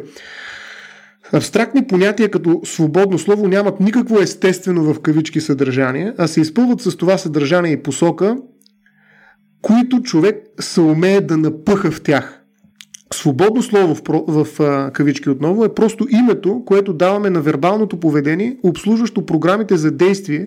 Абстрактни понятия като свободно слово нямат никакво естествено в кавички съдържание, а се изпълват с това съдържание и посока, които човек се умее да напъха в тях. Свободно слово в, в, в кавички отново е просто името, което даваме на вербалното поведение, обслужващо програмите за действие,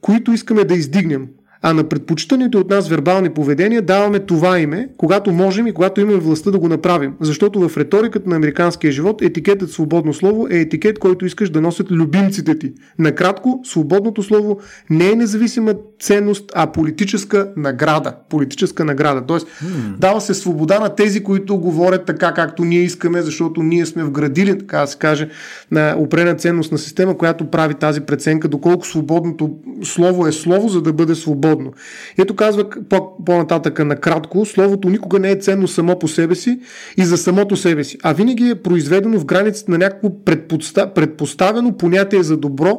които искаме да издигнем а на предпочитаните от нас вербални поведения даваме това име, когато можем и когато имаме властта да го направим. Защото в риториката на американския живот етикетът свободно слово е етикет, който искаш да носят любимците ти. Накратко, свободното слово не е независима ценност, а политическа награда. Политическа награда. Тоест, hmm. дава се свобода на тези, които говорят така, както ние искаме, защото ние сме вградили, така да се каже, на опрена ценност на система, която прави тази преценка, доколко свободното слово е слово, за да бъде свободно свободно. Ето казва по- по-нататъка накратко, словото никога не е ценно само по себе си и за самото себе си, а винаги е произведено в границите на някакво предпоста... предпоставено понятие за добро,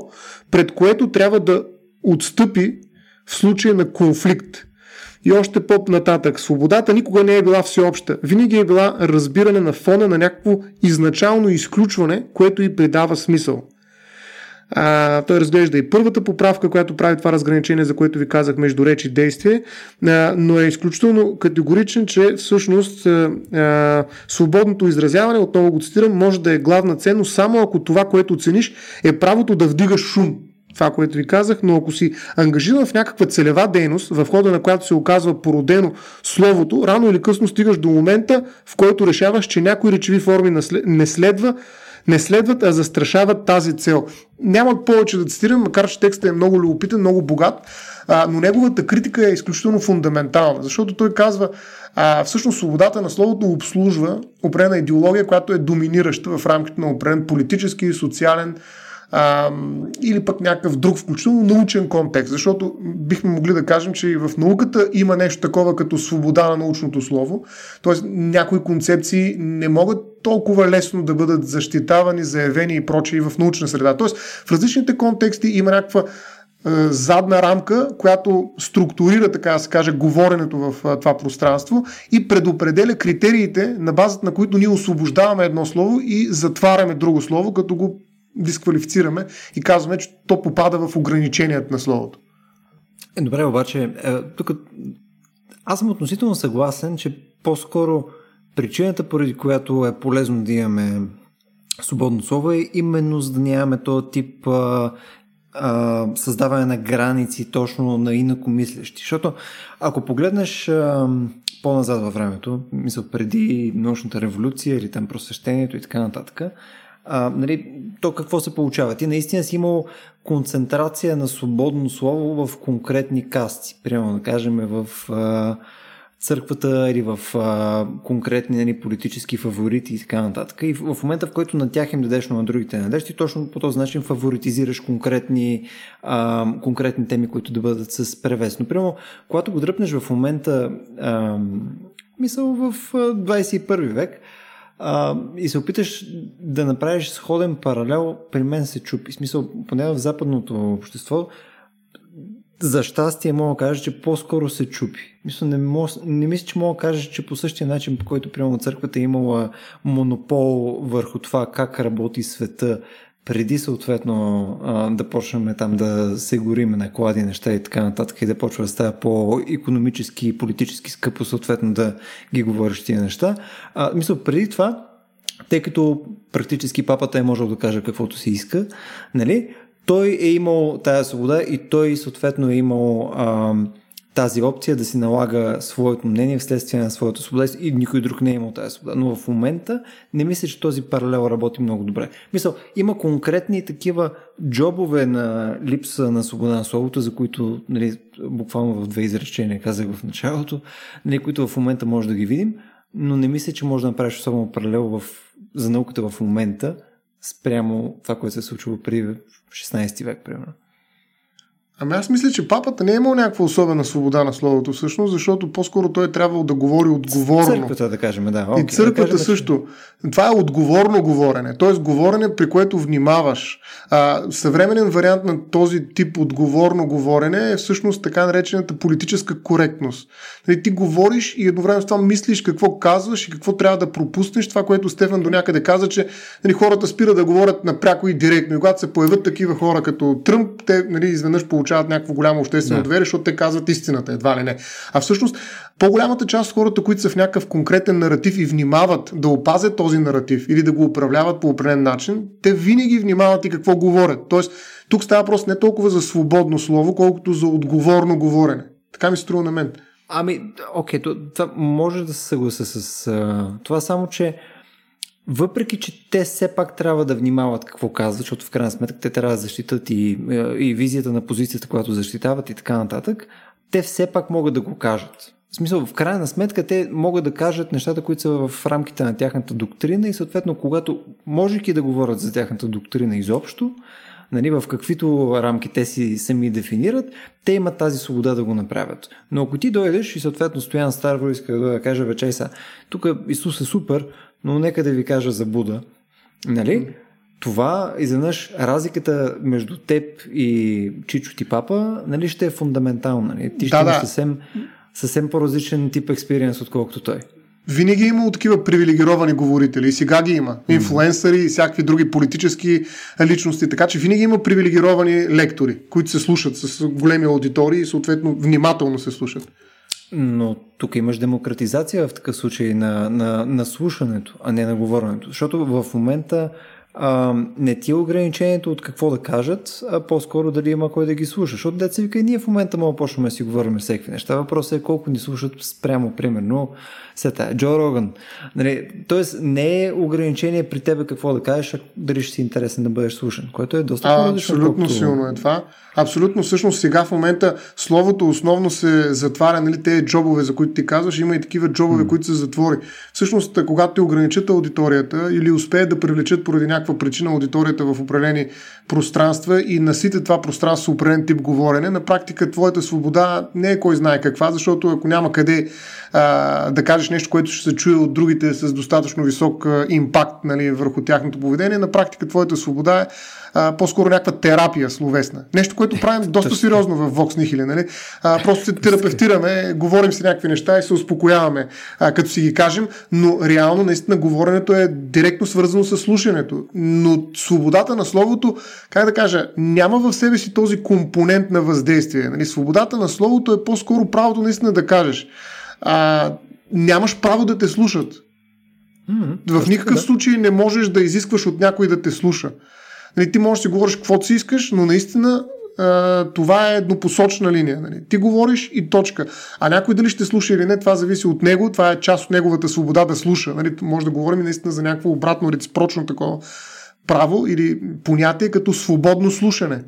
пред което трябва да отстъпи в случай на конфликт. И още по-нататък, свободата никога не е била всеобща. Винаги е била разбиране на фона на някакво изначално изключване, което и придава смисъл. А, той разглежда и първата поправка, която прави това разграничение, за което ви казах между реч и действие, а, но е изключително категоричен, че всъщност а, а, свободното изразяване, отново го цитирам, може да е главна ценност само ако това, което цениш, е правото да вдигаш шум, това, което ви казах, но ако си ангажиран в някаква целева дейност, в хода на която се оказва породено словото, рано или късно стигаш до момента, в който решаваш, че някои речеви форми не следва не следват, а застрашават тази цел. Няма повече да цитирам, макар че текстът е много любопитен, много богат, а, но неговата критика е изключително фундаментална, защото той казва, а, всъщност свободата на словото обслужва определена идеология, която е доминираща в рамките на определен политически и социален а, или пък някакъв друг, включително научен контекст, защото бихме могли да кажем, че и в науката има нещо такова като свобода на научното слово, т.е. някои концепции не могат толкова лесно да бъдат защитавани, заявени и прочие в научна среда. Тоест, в различните контексти има някаква задна рамка, която структурира, така да се каже, говоренето в това пространство и предопределя критериите, на базата на които ние освобождаваме едно слово и затваряме друго слово, като го дисквалифицираме и казваме, че то попада в ограничението на словото.
Е, добре, обаче, е, тук аз съм относително съгласен, че по-скоро причината, поради която е полезно да имаме свободно слово е именно за да нямаме този тип а, а, създаване на граници точно на инакомислещи. Защото ако погледнеш а, по-назад във времето, мисля преди научната революция или там просвещението и така нататък, а, нали, то какво се получава? Ти наистина си имал концентрация на свободно слово в конкретни касти. Примерно да кажем в а, църквата или в а, конкретни нали, политически фаворити и така нататък. И в, в момента, в който на тях им дадеш, но на другите не дадеш, ти точно по този начин фаворитизираш конкретни, а, конкретни теми, които да бъдат с превес. Но, примерно, когато го дръпнеш в момента, а, мисъл в 21 век, а, и се опиташ да направиш сходен паралел, при мен се чупи. Смисъл, поне в западното общество, за щастие мога да кажа, че по-скоро се чупи. Мисля, не, мож, не мисля, че мога да кажа, че по същия начин, по който примерно църквата е имала монопол върху това как работи света, преди съответно да почнем там да се горим на клади неща и така нататък и да почва да става по-економически и политически скъпо съответно да ги говориш тия неща. А, мисля, преди това, тъй като практически папата е можел да каже каквото си иска, нали, той е имал тая свобода и той съответно е имал а, тази опция да си налага своето мнение вследствие на своята свобода и никой друг не е имал тази свобода. Но в момента не мисля, че този паралел работи много добре. Мисъл, има конкретни такива джобове на липса на свобода на словото, за които нали, буквално в две изречения казах в началото, нали, които в момента може да ги видим, но не мисля, че може да направиш особено паралел в, за науката в момента спрямо това, което се случило преди 16 век, примерно.
Ами аз мисля, че папата не е имал някаква особена свобода на словото всъщност, защото по-скоро той е трябвало да говори отговорно.
Църквата, да кажем, да.
Okay, и църквата да кажем, също. Това е отговорно говорене, т.е. говорене, при което внимаваш. А, съвременен вариант на този тип отговорно говорене е всъщност така наречената политическа коректност. Нали, ти говориш и едновременно с това мислиш какво казваш и какво трябва да пропуснеш. Това, което Стефан до някъде каза, че нали, хората спират да говорят напряко и директно. И когато се появят такива хора като Тръмп, те нали, изведнъж получават получават някакво голямо обществено да. доверие, защото те казват истината, едва ли не. А всъщност, по-голямата част от хората, които са в някакъв конкретен наратив и внимават да опазят този наратив или да го управляват по определен начин, те винаги внимават и какво говорят. Тоест, тук става просто не толкова за свободно слово, колкото за отговорно говорене. Така ми струва на мен.
Ами, окей, това може да се съглася с а, това, само че въпреки, че те все пак трябва да внимават какво казват, защото в крайна сметка те трябва да защитат и, и визията на позицията, която защитават и така нататък, те все пак могат да го кажат. В смисъл, в крайна сметка те могат да кажат нещата, които са в рамките на тяхната доктрина и съответно, когато можеки да говорят за тяхната доктрина изобщо, нали, в каквито рамки те си сами дефинират, те имат тази свобода да го направят. Но ако ти дойдеш и съответно Стоян Старво иска да каже вече са, тук Исус е супер, но нека да ви кажа за Буда. Нали? Това, изведнъж, разликата между теб и Чичо ти папа, нали, ще е фундаментална. Нали? Ти ще да, имаш да. съвсем, съвсем по-различен тип експириенс, отколкото той.
Винаги е имало такива привилегировани говорители и сега ги има. Инфлуенсъри и всякакви други политически личности. Така че винаги има привилегировани лектори, които се слушат с големи аудитории и съответно внимателно се слушат.
Но тук имаш демократизация в такъв случай на, на, на слушането, а не на говоренето. Защото в момента а, не ти е ограничението от какво да кажат, а по-скоро дали има кой да ги слуша. Защото деца вика ние в момента мога почваме да си говорим всеки неща. Въпросът е колко ни слушат спрямо, примерно, сета, Джо Роган. Нали, тоест не е ограничение при тебе какво да кажеш, а дали ще си интересен да бъдеш слушан, което е доста
по-различно. Абсолютно колкото... силно е това. Абсолютно, всъщност сега в момента словото основно се затваря, нали, тези джобове, за които ти казваш, има и такива джобове, mm. които се затвори. Всъщност, когато ти ограничат аудиторията или успеят да привлечат поради някаква причина аудиторията в определени пространства и насите това пространство с определен тип говорене, на практика твоята свобода не е кой знае каква, защото ако няма къде а, да кажеш нещо, което ще се чуе от другите с достатъчно висок импакт нали, върху тяхното поведение, на практика твоята свобода е а, по-скоро някаква терапия словесна. Нещо, което правим *laughs* доста сериозно в Vox Nihile. Нали? А, просто се терапевтираме, говорим си някакви неща и се успокояваме, а, като си ги кажем, но реално наистина говоренето е директно свързано с слушането. Но свободата на словото, как да кажа, няма в себе си този компонент на въздействие. Нали? Свободата на словото е по-скоро правото наистина да кажеш. А, нямаш право да те слушат. Mm-hmm, в никакъв да. случай не можеш да изискваш от някой да те слуша. Нали, ти можеш да си говориш каквото си искаш, но наистина а, това е еднопосочна линия. Нали. Ти говориш и точка. А някой дали ще слуша или не, това зависи от него. Това е част от неговата свобода да слуша. Нали. Може да говорим наистина за някакво обратно, реципрочно такова право или понятие като свободно слушане.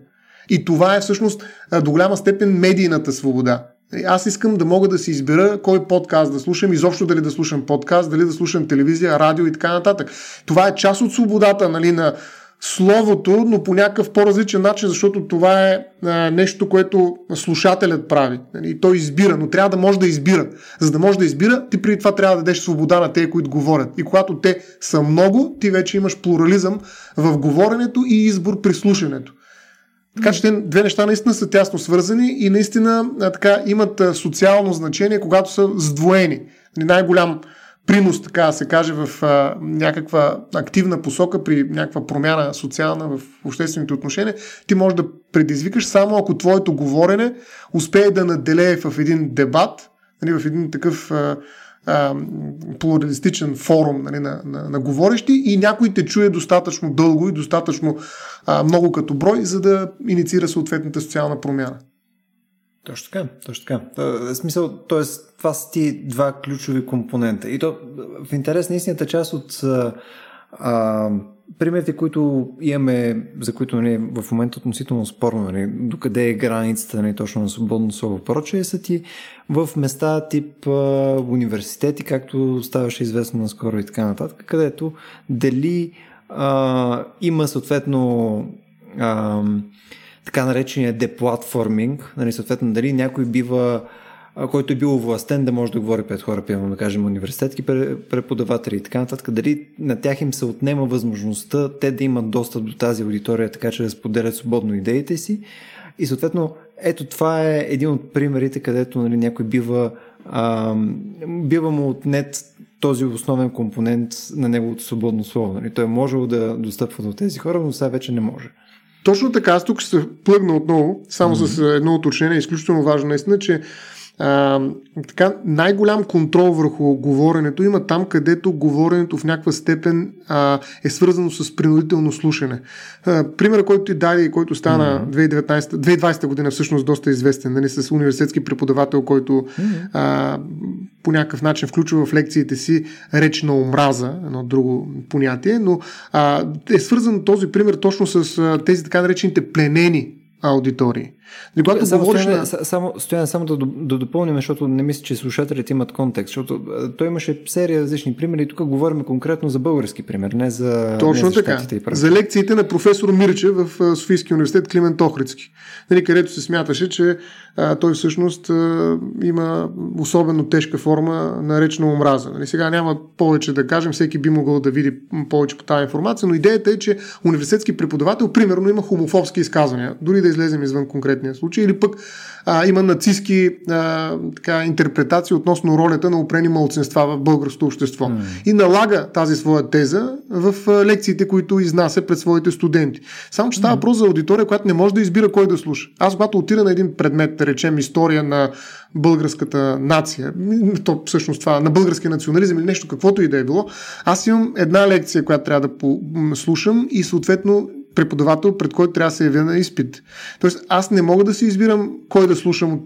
И това е всъщност до голяма степен медийната свобода. Нали, аз искам да мога да си избера кой подкаст да слушам, изобщо дали да слушам подкаст, дали да слушам телевизия, радио и така нататък. Това е част от свободата нали, на, словото, но по някакъв по-различен начин, защото това е а, нещо, което слушателят прави. Нали, той избира, но трябва да може да избира. За да може да избира, ти преди това трябва да дадеш свобода на тези, които говорят. И когато те са много, ти вече имаш плурализъм в говоренето и избор при слушането. Така че две неща наистина са тясно свързани и наистина така имат социално значение, когато са сдвоени. Нали, най-голям принос, така да се каже, в а, някаква активна посока при някаква промяна социална в обществените отношения, ти можеш да предизвикаш само ако твоето говорене успее да наделее в един дебат, нали, в един такъв а, а, плуралистичен форум нали, на, на, на говорещи и някой те чуе достатъчно дълго и достатъчно а, много като брой, за да инициира съответната социална промяна.
Точно така, точно така. В смисъл, т.е. това са ти два ключови компонента. И то в интерес на истината част от а, примерите, които имаме, за които нали, в момента относително спорно, нали, докъде е границата нали, точно на свободно слово, прочее, са ти в места тип а, университети, както ставаше известно наскоро и така нататък, където дали а, има съответно а, така наречения деплатформинг, нали, съответно дали някой бива който е бил властен да може да говори пред хора, примерно да кажем университетски преподаватели и така нататък, дали на тях им се отнема възможността те да имат достъп до тази аудитория, така че да споделят свободно идеите си. И съответно, ето това е един от примерите, където нали, някой бива, а, бива му отнет този основен компонент на неговото свободно слово. Нали. Той е можел да достъпва до тези хора, но сега вече не може.
Точно така, аз тук ще се плъгна отново, само mm-hmm. с едно уточнение, изключително важно наистина, че а, така, най-голям контрол върху говоренето има там, където говоренето в някаква степен а, е свързано с принудително слушане. А, примерът, който ти даде и който стана mm-hmm. 2019, 2020 година всъщност доста известен, нали, с университетски преподавател, който mm-hmm. а, по някакъв начин включва в лекциите си реч на омраза, едно друго понятие, но а, е свързан този пример точно с а, тези така наречените пленени аудитории.
Нали, когато само, говориш стояне, на... само, стояне, само да, да допълним, защото не мисля, че слушателите имат контекст, защото той имаше серия различни примери. Тук говорим конкретно за български пример, не за.
Точно
не за
така. За лекциите на професор Мирче в Софийския университет Климент Охридски, нали, където се смяташе, че а, той всъщност а, има особено тежка форма на речна омраза. Нали, сега няма повече да кажем, всеки би могъл да види повече по тази информация, но идеята е, че университетски преподавател примерно има хомофобски изказвания, дори да излезем извън конкретния случай, или пък а, има нацистски а, така, интерпретации относно ролята на опрени малцинства в българското общество. Mm. И налага тази своя теза в лекциите, които изнася пред своите студенти. Само, че става въпрос mm. за аудитория, която не може да избира кой да слуша. Аз, когато отида на един предмет, да речем история на българската нация, то всъщност това, на българския национализъм или нещо, каквото и да е било, аз имам една лекция, която трябва да слушам и съответно преподавател, пред който трябва да се явя на изпит. Тоест, аз не мога да си избирам кой да слушам от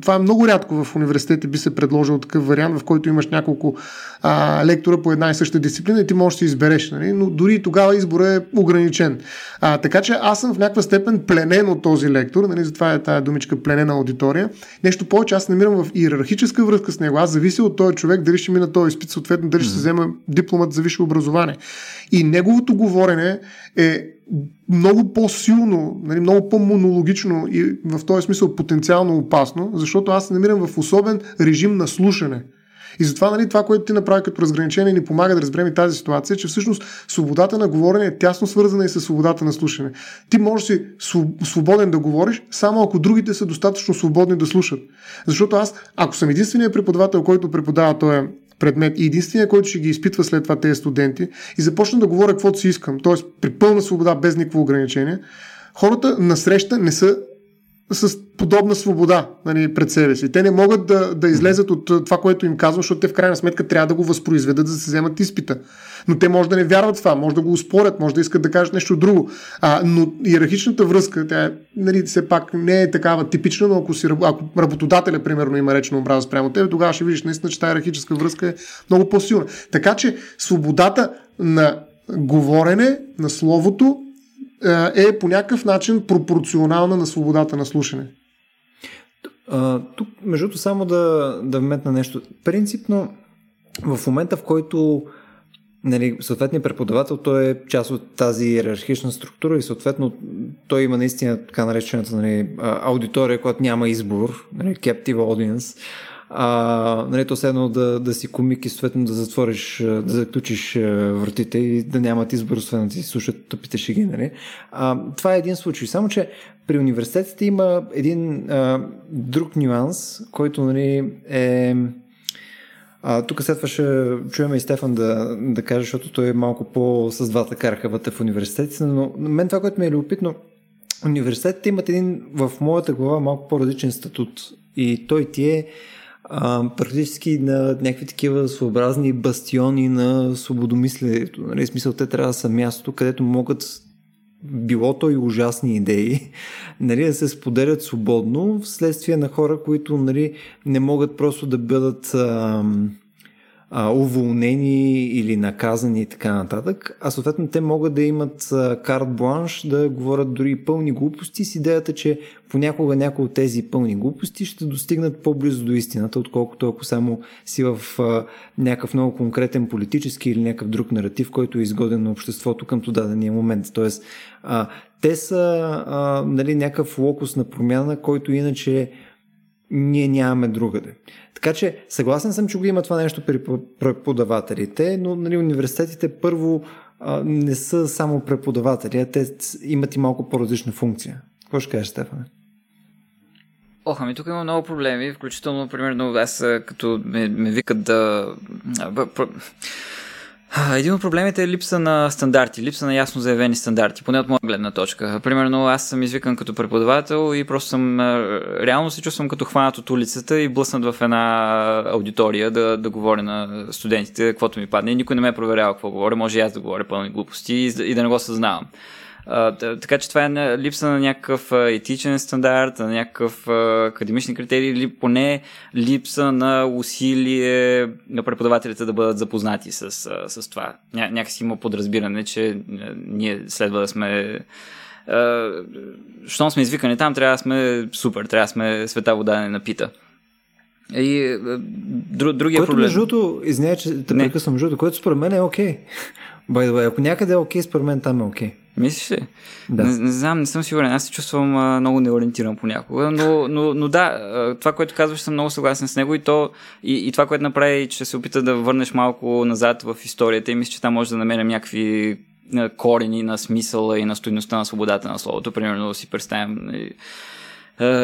това е много рядко в университета би се предложил такъв вариант, в който имаш няколко а, лектора по една и съща дисциплина и ти можеш да си избереш. Нали? Но дори тогава изборът е ограничен. А, така че аз съм в някаква степен пленен от този лектор, нали? затова е тази думичка пленена аудитория. Нещо повече, аз намирам в иерархическа връзка с него. Аз зависи от този човек дали ще мина този изпит, съответно дали ще се взема дипломат за висше образование. И неговото говорене е много по-силно, нали, много по-монологично и в този смисъл потенциално опасно, защото аз се намирам в особен режим на слушане. И затова нали, това, което ти направи като разграничение, ни помага да разберем и тази ситуация, че всъщност свободата на говорене е тясно свързана и с свободата на слушане. Ти можеш си свободен да говориш, само ако другите са достатъчно свободни да слушат. Защото аз, ако съм единственият преподавател, който преподава този предмет и единствения, който ще ги изпитва след това тези студенти и започна да говоря каквото си искам, т.е. при пълна свобода, без никакво ограничение, хората на среща не са с подобна свобода нали, пред себе си. Те не могат да, да излезат от това, което им казвам, защото те в крайна сметка трябва да го възпроизведат, за да се вземат изпита. Но те може да не вярват в това, може да го успорят, може да искат да кажат нещо друго. А, но иерархичната връзка, тя е, нали, все пак не е такава типична, но ако, си, ако работодателя, примерно, има речна омраза спрямо теб, тогава ще видиш наистина, че тази иерархическа връзка е много по-силна. Така че свободата на говорене, на словото, е по някакъв начин пропорционална на свободата на слушане.
Тук, между другото, само да, да вметна нещо. Принципно, в момента, в който нали, съответният преподавател, той е част от тази иерархична структура и съответно той има наистина така наречената нали, аудитория, която няма избор, нали, captive audience, а, нали, то едно да, да си комик и съответно да затвориш, да заключиш вратите и да нямат избор, освен да си слушат тъпите шеги. Нали. А, това е един случай. Само, че при университетите има един а, друг нюанс, който нали, е... А, тук след това ще чуем и Стефан да, да каже, защото той е малко по с двата караха в университетите, но мен това, което ми е любопитно, университетите имат един в моята глава малко по-различен статут и той ти е а, практически на някакви такива своеобразни бастиони на свободомислието. Нали? смисъл, те трябва да са място, където могат било то и ужасни идеи, *laughs* нали, да се споделят свободно вследствие на хора, които нали, не могат просто да бъдат ам, а, уволнени или наказани и така нататък, а съответно те могат да имат карт бланш да говорят дори пълни глупости с идеята, че понякога някои от тези пълни глупости ще достигнат по-близо до истината, отколкото ако само си в а, някакъв много конкретен политически или някакъв друг наратив, който е изгоден на обществото към дадения момент. Тоест, а, те са а, нали, някакъв локус на промяна, който иначе ние нямаме другаде. Така че съгласен съм, че го има това нещо при преподавателите, но нали, университетите първо а, не са само преподаватели, а те имат и малко по-различна функция. Какво ще кажеш, Стефане?
Ох, ами тук има много проблеми, включително, примерно, аз като ме, ме викат да... Един от проблемите е липса на стандарти, липса на ясно заявени стандарти, поне от моя гледна точка. Примерно аз съм извикан като преподавател и просто съм, реално се чувствам като хванат от улицата и блъснат в една аудитория да, да говоря на студентите, каквото ми падне. Никой не ме е проверява какво говоря, може и аз да говоря пълни глупости и, и да не го съзнавам. А, така че това е липса на някакъв етичен стандарт, на някакъв академични критерии или поне липса на усилие на преподавателите да бъдат запознати с, с това. Ня, някакси има подразбиране, че ние следва да сме щом сме извикани там, трябва да сме супер, трябва да сме света вода не напита. И дру, другия
което,
проблем...
Между другото, извиня, че те прекъсвам, между което според мен е окей. Okay. *laughs* By the way, ако някъде е окей, okay, според мен там е окей. Okay.
Мислиш ли? Да. Не, не знам, не съм сигурен. Аз се чувствам а, много неориентиран понякога, но, но, но да, това, което казваш, съм много съгласен с него и, то, и, и това, което направи, че се опита да върнеш малко назад в историята и мисля, че там може да намерим някакви корени на смисъла и на стоеността на свободата на словото. Примерно да си представим е,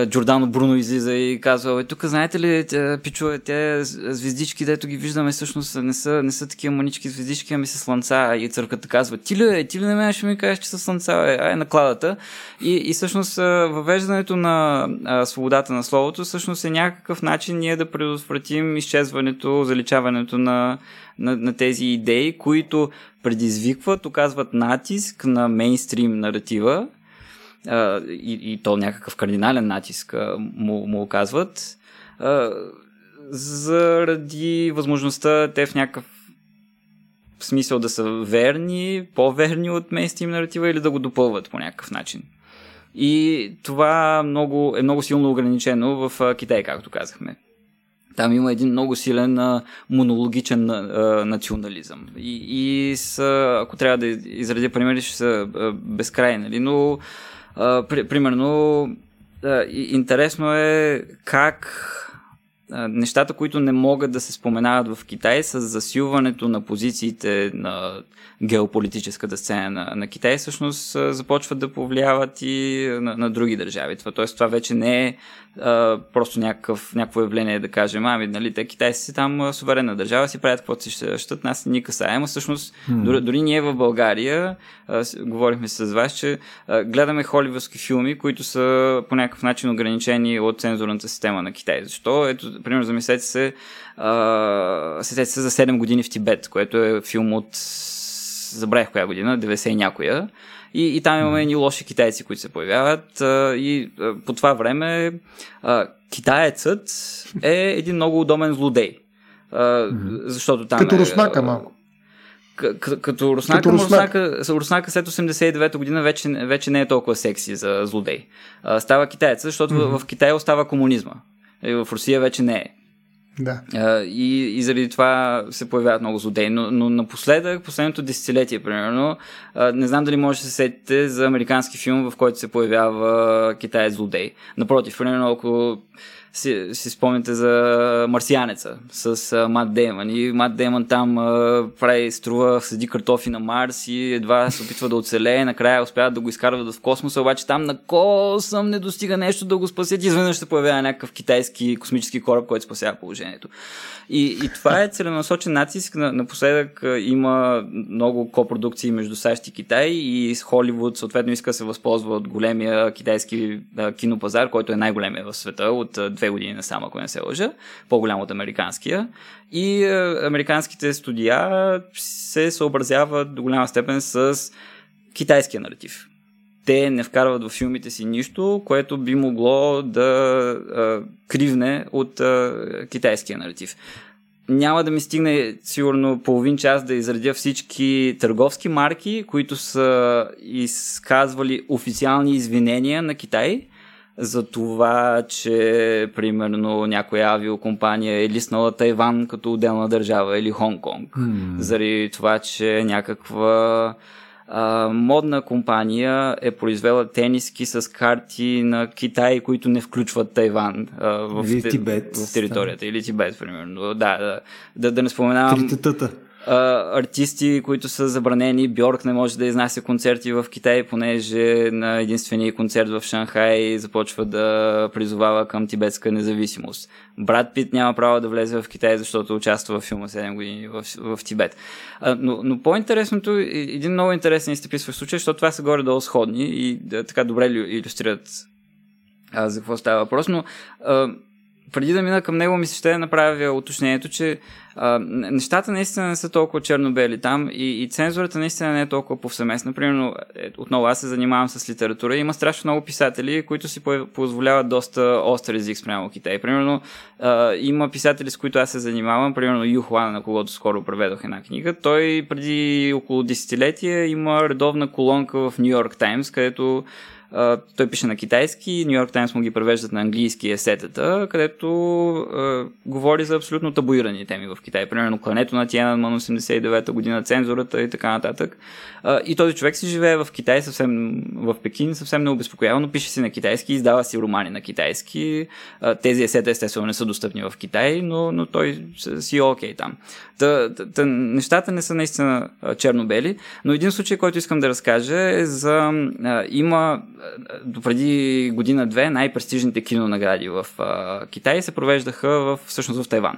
Джордано Бруно излиза и казва, тук знаете ли, пичове, те звездички, дето ги виждаме, всъщност не са, не са такива манички звездички, ами са слънца. И църквата казва, ти ли, ти ли на мен ще ми кажеш, че са слънца, е, ай, накладата. И, и всъщност въвеждането на а, свободата на словото, всъщност е някакъв начин ние да предотвратим изчезването, заличаването на, на, на тези идеи, които предизвикват, оказват натиск на мейнстрим наратива, и, и то някакъв кардинален натиск му, му оказват, заради възможността те в някакъв смисъл да са верни, по-верни от мейнстрим наратива или да го допълват по някакъв начин. И това много, е много силно ограничено в Китай, както казахме. Там има един много силен а, монологичен а, национализъм. И, и са, ако трябва да изредя примери, ще са а, безкрайни. Нали? Но, а, при, примерно, а, интересно е как нещата, които не могат да се споменават в Китай с засилването на позициите на геополитическата сцена на, на Китай, всъщност започват да повлияват и на, на други държави. Това, тоест, това вече не е а, просто някакъв, някакво явление да кажем, ами, нали, те китайци си там суверенна държава, си правят каквото си щат, нас ни касаем, а всъщност hmm. дори, дори ние в България, а, говорихме с вас, че а, гледаме холивудски филми, които са по някакъв начин ограничени от цензурната система на Китай. Защо? Ето, примерно, замислете се, а, се за 7 години в Тибет, което е филм от забравих коя година, 90 и някоя. И, и там имаме едни лоши китайци, които се появяват. А, и а, по това време а, китаецът е един много удобен злодей. А, защото там
Като
е,
руснака малко.
Като руснака, като руснака, руснака след 89-та година вече, вече не е толкова секси за злодей. А, става китаец, защото mm-hmm. в, в Китай остава комунизма. И в Русия вече не е.
Да.
И, и заради това се появяват много злодеи. Но, но напоследък, последното десетилетие, примерно, не знам дали може да се сетите за американски филм, в който се появява китаец злодей. Напротив, примерно, ако си, си спомните за Марсианеца с а, Мат Дейман. И Мат Дейман там а, прави, струва, седи картофи на Марс и едва се опитва да оцелее. Накрая успяват да го изкарват в космоса, обаче там на косъм не достига нещо да го спасят. Изведнъж се появява някакъв китайски космически кораб, който спасява положението. И, и това е целенасочен натиск. Напоследък има много копродукции между САЩ и Китай и с Холивуд съответно иска да се възползва от големия китайски кинопазар, който е най-големия в света от две години насам, ако не се лъжа, по-голям от американския. И американските студия се съобразяват до голяма степен с китайския наратив те не вкарват в филмите си нищо, което би могло да а, кривне от а, китайския наратив. Няма да ми стигне сигурно половин час да изредя всички търговски марки, които са изказвали официални извинения на Китай за това, че примерно някоя авиокомпания е лиснала Тайван като отделна държава или Хонг-Конг. Hmm. Заради това, че някаква а, модна компания е произвела тениски с карти на Китай, които не включват Тайван а, в,
или Тибет,
в територията. Да. Или Тибет, примерно. Да, да, да, да не споменавам.
Тритатата
артисти, които са забранени. Бьорк не може да изнася концерти в Китай, понеже на единствения концерт в Шанхай започва да призовава към тибетска независимост. Брат Пит няма право да влезе в Китай, защото участва в филма 7 години в, в Тибет. А, но, но по-интересното, един много интересен изтъписващ случай, защото това са горе-долу сходни и да, така добре иллюстрират а, за какво става въпрос, но а, преди да мина към него, ми се ще направя уточнението, че нещата наистина не са толкова черно-бели там и, и цензурата наистина не е толкова повсеместна. Примерно, е, отново аз се занимавам с литература и има страшно много писатели, които си позволяват доста остър език спрямо Китай. Примерно, а, има писатели, с които аз се занимавам, примерно Ю на когото скоро преведох една книга. Той преди около десетилетия има редовна колонка в Нью Йорк Таймс, където Той пише на китайски, Нью Йорк Таймс му ги превеждат на английски есетата, където uh, говори за абсолютно табуирани теми в Китай. Примерно клането на Тиенанман 89-та година, цензурата и така нататък. Uh, и този човек си живее в Китай, съвсем в Пекин, съвсем необезпокоявано, пише си на китайски, издава си романи на китайски. Uh, тези есета естествено не са достъпни в Китай, но, но той си е окей там. Та, та, та, нещата не са наистина черно-бели, но един случай, който искам да разкажа е за... А, има преди година-две най-престижните кинонагради в а, Китай се провеждаха в, всъщност в Тайван.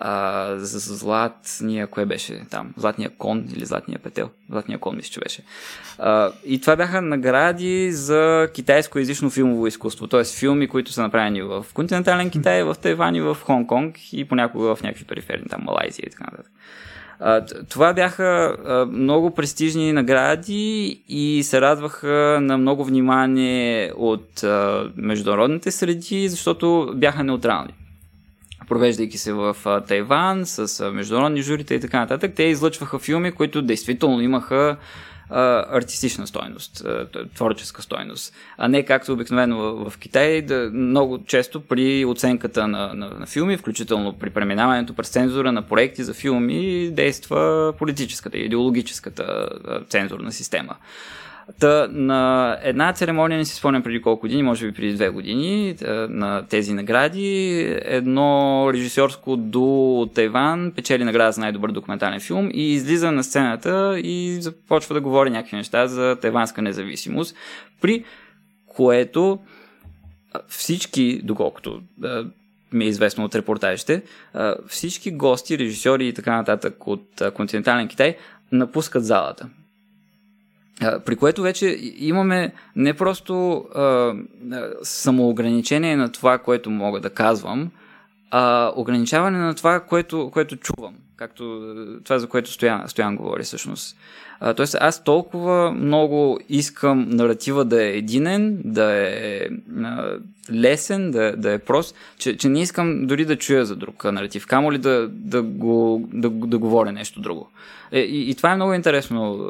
А, за златния, кое беше там? Златния кон или златния петел? Златния кон, мисля, че беше. А, и това бяха награди за китайско езично филмово изкуство, т.е. филми, които са направени в континентален Китай, в Тайван и в Хонг-Конг и понякога в някакви периферни, там Малайзия и така нататък. Това бяха много престижни награди и се радваха на много внимание от международните среди, защото бяха неутрални. Провеждайки се в Тайван с международни журите и така нататък, те излъчваха филми, които действително имаха а, артистична стойност, а, творческа стойност, а не както обикновено в, в Китай, да, много често при оценката на, на, на филми, включително при преминаването през цензура на проекти за филми, действа политическата и идеологическата а, цензурна система. Та, на една церемония, не си спомням преди колко години, може би преди две години, на тези награди, едно режисьорско до Тайван печели награда за най-добър документален филм и излиза на сцената и започва да говори някакви неща за тайванска независимост, при което всички, доколкото ми е известно от репортажите, всички гости, режисьори и така нататък от континентален Китай напускат залата. При което вече имаме не просто а, самоограничение на това, което мога да казвам, а ограничаване на това, което, което чувам. Както това, за което Стоян, Стоян говори всъщност. А, тоест, аз толкова много искам наратива да е единен, да е а, лесен, да, да е прост, че, че не искам дори да чуя за друг наратив, камо ли да, да, го, да, да говоря нещо друго. Е, и, и това е много интересно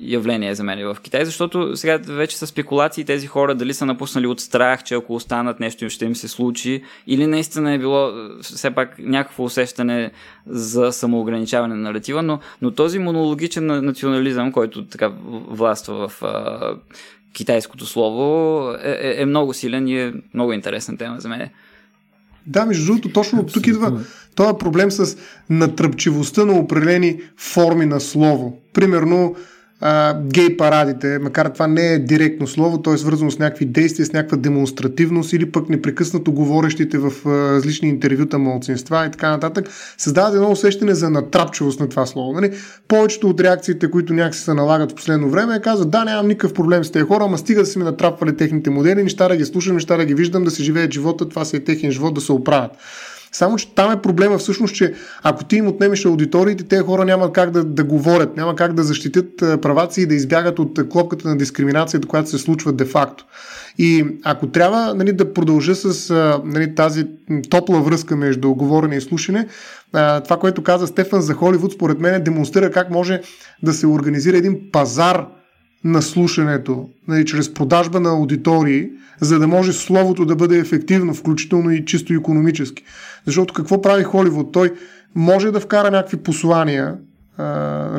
явление за мен в Китай, защото сега вече са спекулации тези хора дали са напуснали от страх, че ако останат нещо ще им се случи, или наистина е било все пак някакво усещане за самоограничаване на наратива, но, но този монологичен национализъм, който така властва в а, китайското слово, е, е, е много силен и е много интересна тема за мен.
Да, между другото, точно от тук идва този проблем с натръпчивостта на определени форми на слово. Примерно, гей парадите, макар това не е директно слово, то е свързано с някакви действия, с някаква демонстративност или пък непрекъснато говорещите в различни интервюта малцинства и така нататък, създават едно усещане за натрапчивост на това слово. Нали? Повечето от реакциите, които някакси се налагат в последно време, казват, да, нямам никакъв проблем с тези хора, ама стига да са ми натрапвали техните модели, неща да ги слушам, неща да ги виждам, да се живеят живота, това си е техен живот, да се оправят. Само, че там е проблема всъщност, че ако ти им отнемеш аудиториите, те хора няма как да, да говорят, няма как да защитят правата си и да избягат от клопката на дискриминацията, която се случва де-факто. И ако трябва нали, да продължа с нали, тази топла връзка между говорене и слушане, това, което каза Стефан за Холивуд, според мен демонстрира как може да се организира един пазар на слушането, нали, чрез продажба на аудитории, за да може словото да бъде ефективно, включително и чисто економически. Защото какво прави Холивуд? Той може да вкара някакви послания,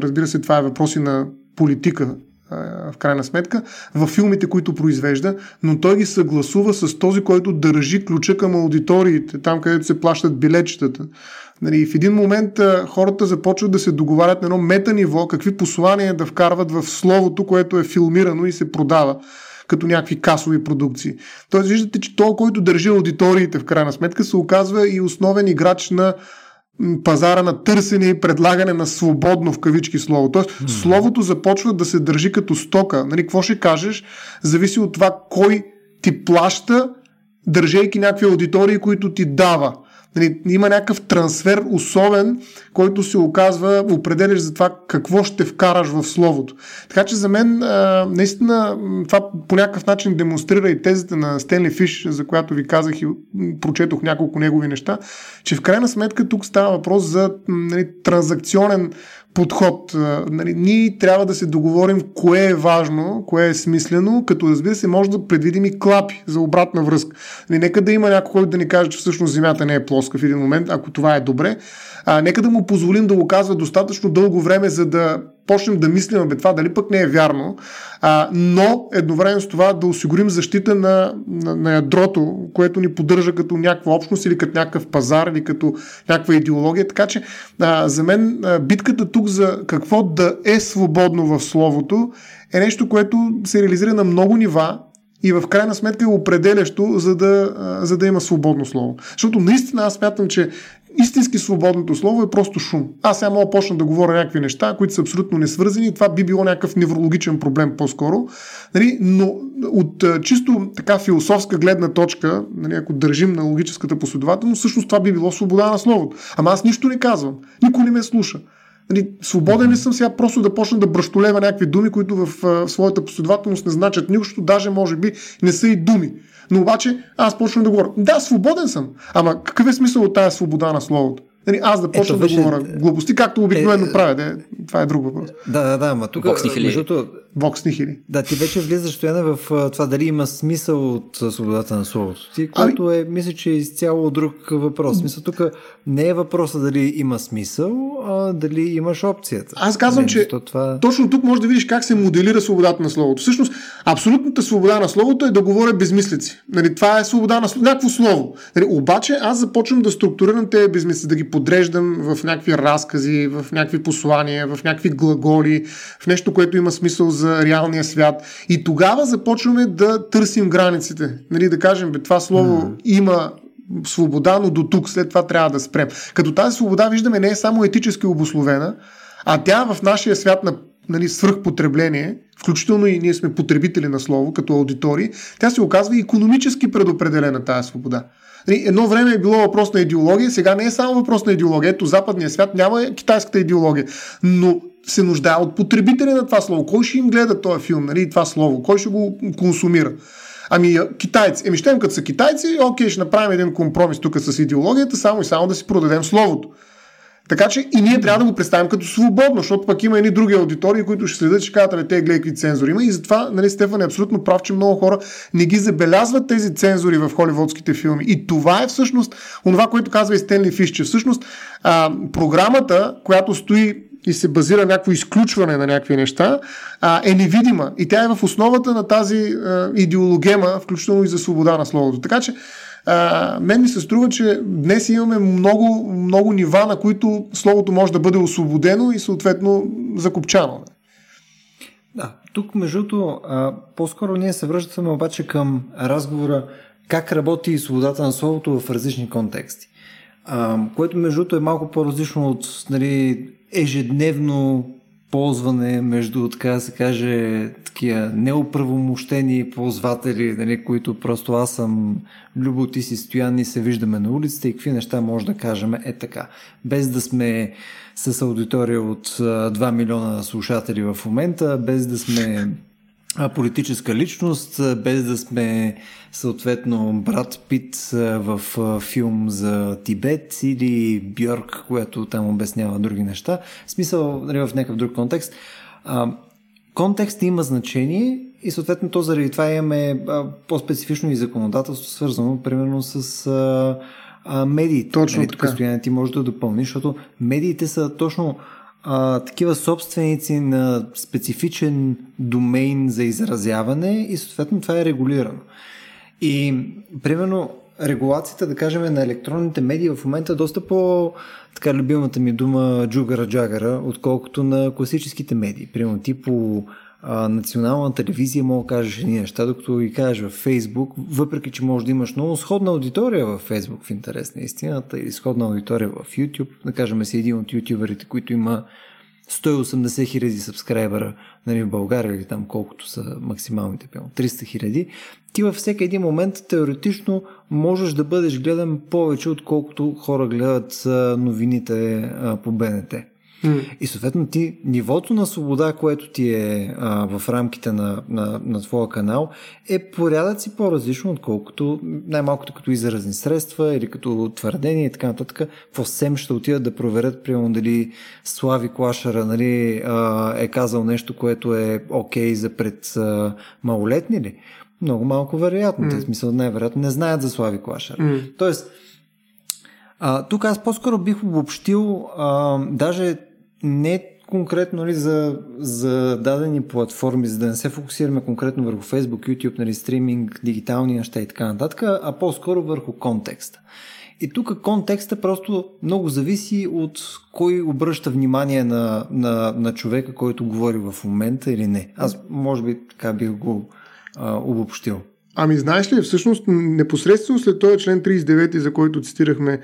разбира се, това е въпроси на политика, в крайна сметка, в филмите, които произвежда, но той ги съгласува с този, който държи ключа към аудиториите, там където се плащат билетчетата. Нали, в един момент а, хората започват да се договарят на едно мета ниво, какви послания да вкарват в словото, което е филмирано и се продава като някакви касови продукции. Тоест, виждате, че той, който държи аудиториите, в крайна сметка, се оказва и основен играч на пазара на търсене и предлагане на свободно в кавички слово. Тоест, mm-hmm. словото започва да се държи като стока. Нали, какво ще кажеш, зависи от това кой ти плаща, държейки някакви аудитории, които ти дава. Нали, има някакъв трансфер особен, който се оказва, определяш за това какво ще вкараш в словото. Така че за мен а, наистина това по някакъв начин демонстрира и тезата на Стенли Фиш, за която ви казах и прочетох няколко негови неща, че в крайна сметка тук става въпрос за нали, транзакционен подход. Нали, ние трябва да се договорим кое е важно, кое е смислено, като разбира се може да предвидим и клапи за обратна връзка. Нали, нека да има някой, който да ни каже, че всъщност Земята не е плоска в един момент, ако това е добре. А, нека да му позволим да го казва достатъчно дълго време, за да почнем да мислим, бе, това дали пък не е вярно, а, но едновременно с това да осигурим защита на, на, на ядрото, което ни поддържа като някаква общност или като някакъв пазар или като някаква идеология. Така че а, за мен а, битката тук за какво да е свободно в словото е нещо, което се реализира на много нива и в крайна сметка е определящо, за да, за да има свободно слово. Защото наистина аз смятам, че истински свободното слово е просто шум. Аз сега мога почна да говоря някакви неща, които са абсолютно несвързани и това би било някакъв неврологичен проблем по-скоро. Нали, но от чисто така философска гледна точка, нали, ако държим на логическата последователност, всъщност това би било свобода на словото. Ама аз нищо не казвам. Никой не ме слуша. Нали, свободен ли съм сега просто да почна да бръщолева някакви думи, които в, в своята последователност не значат нищо, даже може би не са и думи. Но обаче аз почвам да говоря. Да, свободен съм. Ама какъв е смисъл от тази свобода на словото? Нали, аз да почна да говоря глупости, както обикновено е, правя. Да, това е друг въпрос.
Да, да, да, ама тук...
Вокс
Нихили. Вокс Нихили.
Да, ти вече влизаш стояне в това дали има смисъл от свободата на словото ти, което ами... е, мисля, че е изцяло друг въпрос. Мисля, тук не е въпроса дали има смисъл, а дали имаш опцията.
Аз казвам, не, че това... точно тук може да видиш как се моделира свободата на словото. Всъщност, абсолютната свобода на словото е да говоря безмислици. Нали, това е свобода на словото, някакво слово. Нали, обаче аз започвам да структурирам тези безмислици, да ги подреждам в някакви разкази, в някакви послания, в някакви глаголи, в нещо, което има смисъл за реалния свят. И тогава започваме да търсим границите. Нали, да кажем, бе, това слово mm. има свобода, но до тук, след това трябва да спрем. Като тази свобода, виждаме, не е само етически обословена, а тя в нашия свят на нали, свръхпотребление, включително и ние сме потребители на слово, като аудитори, тя се оказва и економически предопределена тази свобода. Нали, едно време е било въпрос на идеология, сега не е само въпрос на идеология. Ето, западния свят няма китайската идеология, но се нуждае от потребители на това слово. Кой ще им гледа този филм, нали, това слово? Кой ще го консумира? Ами китайци. Еми щем като са китайци, окей, ще направим един компромис тук с идеологията, само и само да си продадем словото. Така че и ние трябва да го представим като свободно, защото пък има едни други аудитории, които ще следят, че казват, те гледай какви цензури има. И затова нали, Стефан е абсолютно прав, че много хора не ги забелязват тези цензури в холивудските филми. И това е всъщност онова, което казва и Стенли Фиш, че всъщност а, програмата, която стои и се базира някакво изключване на някакви неща, а, е невидима. И тя е в основата на тази а, идеологема, включително и за свобода на словото. Така че а, мен ми се струва, че днес имаме много, много нива, на които словото може да бъде освободено и съответно закопчано.
Да, тук между по-скоро ние се връщаме обаче към разговора как работи свободата на словото в различни контексти. А, което между е малко по-различно от нали, ежедневно ползване между, така да се каже, такива неоправомощени ползватели, нали, които просто аз съм Любо, ти си Стоян и се виждаме на улицата и какви неща може да кажем е така. Без да сме с аудитория от 2 милиона слушатели в момента, без да сме политическа личност, без да сме съответно брат Пит в филм за Тибет или Бьорк, която там обяснява други неща. В смисъл, нали, в някакъв друг контекст. Контекст има значение и съответно то заради това имаме по-специфично и законодателство, свързано примерно с а, медиите.
Точно нали, така.
Тук ти може да допълниш, защото медиите са точно а, такива собственици на специфичен домейн за изразяване и съответно това е регулирано. И примерно регулацията, да кажем, на електронните медии в момента е доста по така любимата ми дума джугара джагара, отколкото на класическите медии. Примерно ти по а, национална телевизия мога да кажеш едни неща, докато ги кажеш във Фейсбук, въпреки че може да имаш много сходна аудитория във Фейсбук в интерес на истината или сходна аудитория в YouTube, да кажем си един от ютуберите, които има 180 хиляди сабскрайбера нали, в България или там колкото са максималните, 300 хиляди, ти във всеки един момент теоретично можеш да бъдеш гледан повече, отколкото хора гледат новините по БНТ. Mm. И съответно ти, нивото на свобода, което ти е а, в рамките на, на, на твоя канал, е порядъци по-различно, отколкото най-малкото като изразни средства или като твърдение и така нататък. В СЕМ ще отидат да проверят, примерно, дали Слави Клашара нали, а, е казал нещо, което е окей okay за пред а, малолетни ли? Много малко вероятно. Mm. Те, смисъл, най-вероятно не знаят за Слави Клашара. Mm. Тоест, а, тук аз по-скоро бих обобщил а, даже не конкретно нали, за, за дадени платформи, за да не се фокусираме конкретно върху Facebook, YouTube, нали, стриминг, дигитални неща и така нататък, а по-скоро върху контекста. И тук контекста просто много зависи от кой обръща внимание на, на, на човека, който говори в момента или не. Аз може би така бих го а, обобщил.
Ами знаеш ли, всъщност непосредствено след този член 39, за който цитирахме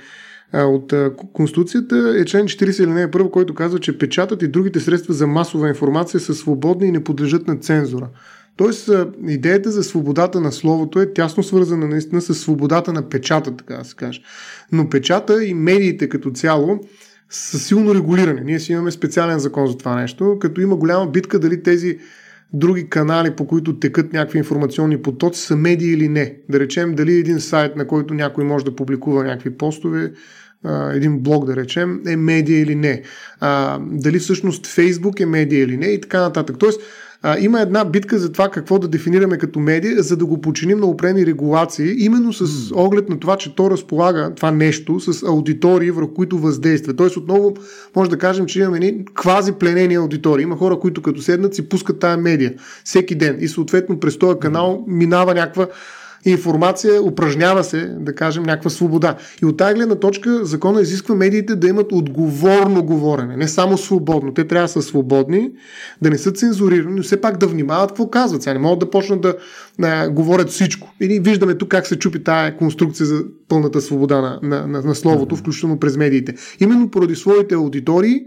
от Конституцията е член 40 или не е първо, който казва, че печатът и другите средства за масова информация са свободни и не подлежат на цензура. Тоест, идеята за свободата на словото е тясно свързана наистина с свободата на печата, така да се каже. Но печата и медиите като цяло са силно регулирани. Ние си имаме специален закон за това нещо, като има голяма битка дали тези други канали, по които текат някакви информационни потоци, са медии или не. Да речем, дали един сайт, на който някой може да публикува някакви постове, един блог, да речем, е медия или не. А, дали всъщност Фейсбук е медия или не и така нататък. Тоест, а, има една битка за това какво да дефинираме като медия, за да го починим на опрени регулации, именно с оглед на това, че то разполага това нещо с аудитории, върху които въздейства. Тоест, отново може да кажем, че имаме квази пленени аудитории. Има хора, които като седнат си пускат тая медия всеки ден и съответно през този канал минава някаква информация, упражнява се, да кажем, някаква свобода. И от тази гледна точка закона изисква медиите да имат отговорно говорене, не само свободно. Те трябва да са свободни, да не са цензурирани, но все пак да внимават какво казват. Сега не могат да почнат да, да говорят всичко. И виждаме тук как се чупи тая конструкция за пълната свобода на, на, на, на словото, включително през медиите. Именно поради своите аудитории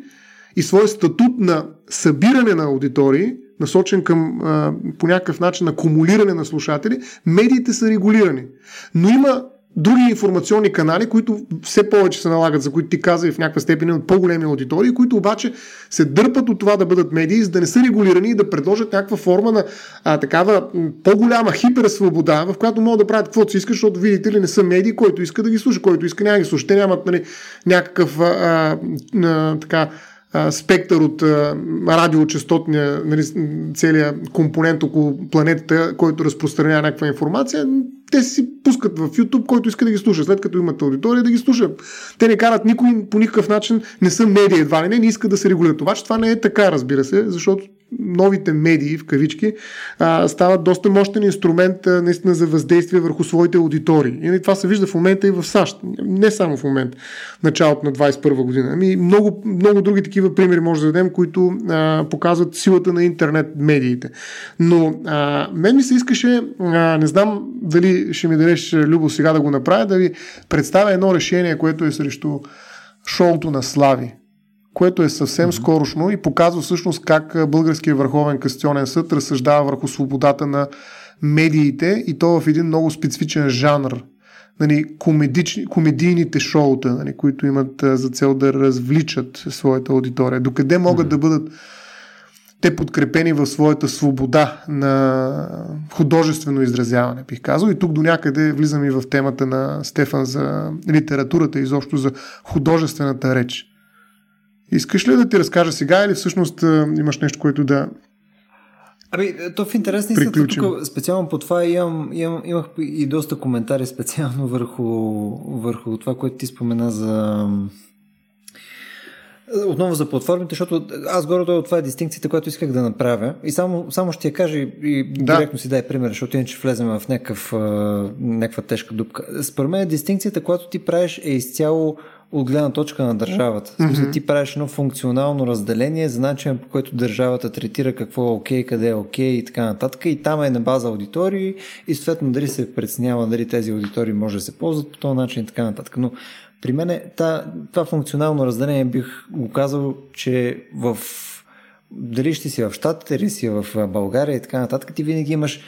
и своя статут на събиране на аудитории, насочен към а, по някакъв начин акумулиране на слушатели, медиите са регулирани. Но има други информационни канали, които все повече се налагат, за които ти каза и в някаква степен от по-големи аудитории, които обаче се дърпат от това да бъдат медии, за да не са регулирани и да предложат някаква форма на а, такава по-голяма хиперсвобода, в която могат да правят каквото си искат, защото видите ли не са медии, който иска да ги слуша, който иска няма ги слуша. Те нямат нали, някакъв а, а, така спектър от радиочастотния, нали, целият компонент около планетата, който разпространява някаква информация, те си пускат в YouTube, който иска да ги слуша, след като имат аудитория, да ги слуша. Те не карат никой по никакъв начин, не са медии едва ли не, не искат да се регулират. Това, че това не е така, разбира се, защото новите медии, в кавички, а, стават доста мощен инструмент а, наистина за въздействие върху своите аудитории. И това се вижда в момента и в САЩ. Не само в момента, началото на 21 година. Ами много, много други такива примери може да дадем, които а, показват силата на интернет медиите. Но а, мен ми се искаше, а, не знам дали ще ми дадеш любо сега да го направя, да ви представя едно решение, което е срещу шоуто на Слави което е съвсем mm-hmm. скорошно и показва всъщност как Българския върховен кастионен съд разсъждава върху свободата на медиите и то в един много специфичен жанр. Нали, комедични, комедийните шоута, нали, които имат за цел да развличат своята аудитория. Докъде могат mm-hmm. да бъдат те подкрепени в своята свобода на художествено изразяване, бих казал. И тук до някъде влизам и в темата на Стефан за литературата и изобщо за художествената реч. Искаш ли да ти разкажа сега или всъщност имаш нещо, което да
Ами, то в интерес на тук специално по това имам, имам, имах и доста коментари специално върху, върху това, което ти спомена за отново за платформите, защото аз горе от това е дистинкцията, която исках да направя. И само, само ще я кажа и да. директно си дай пример, защото иначе влезем в някакъв, някаква тежка дупка. Според мен дистинкцията, която ти правиш е изцяло от гледна точка на държавата. В смисъл, ти правиш едно функционално разделение за начин по който държавата третира какво е окей, къде е окей и така нататък. И там е на база аудитории и съответно дали се преценява дали тези аудитории може да се ползват по този начин и така нататък. Но при мен е, това функционално разделение бих го казал, че в дали ще си в Штатите, или си в България и така нататък, ти винаги имаш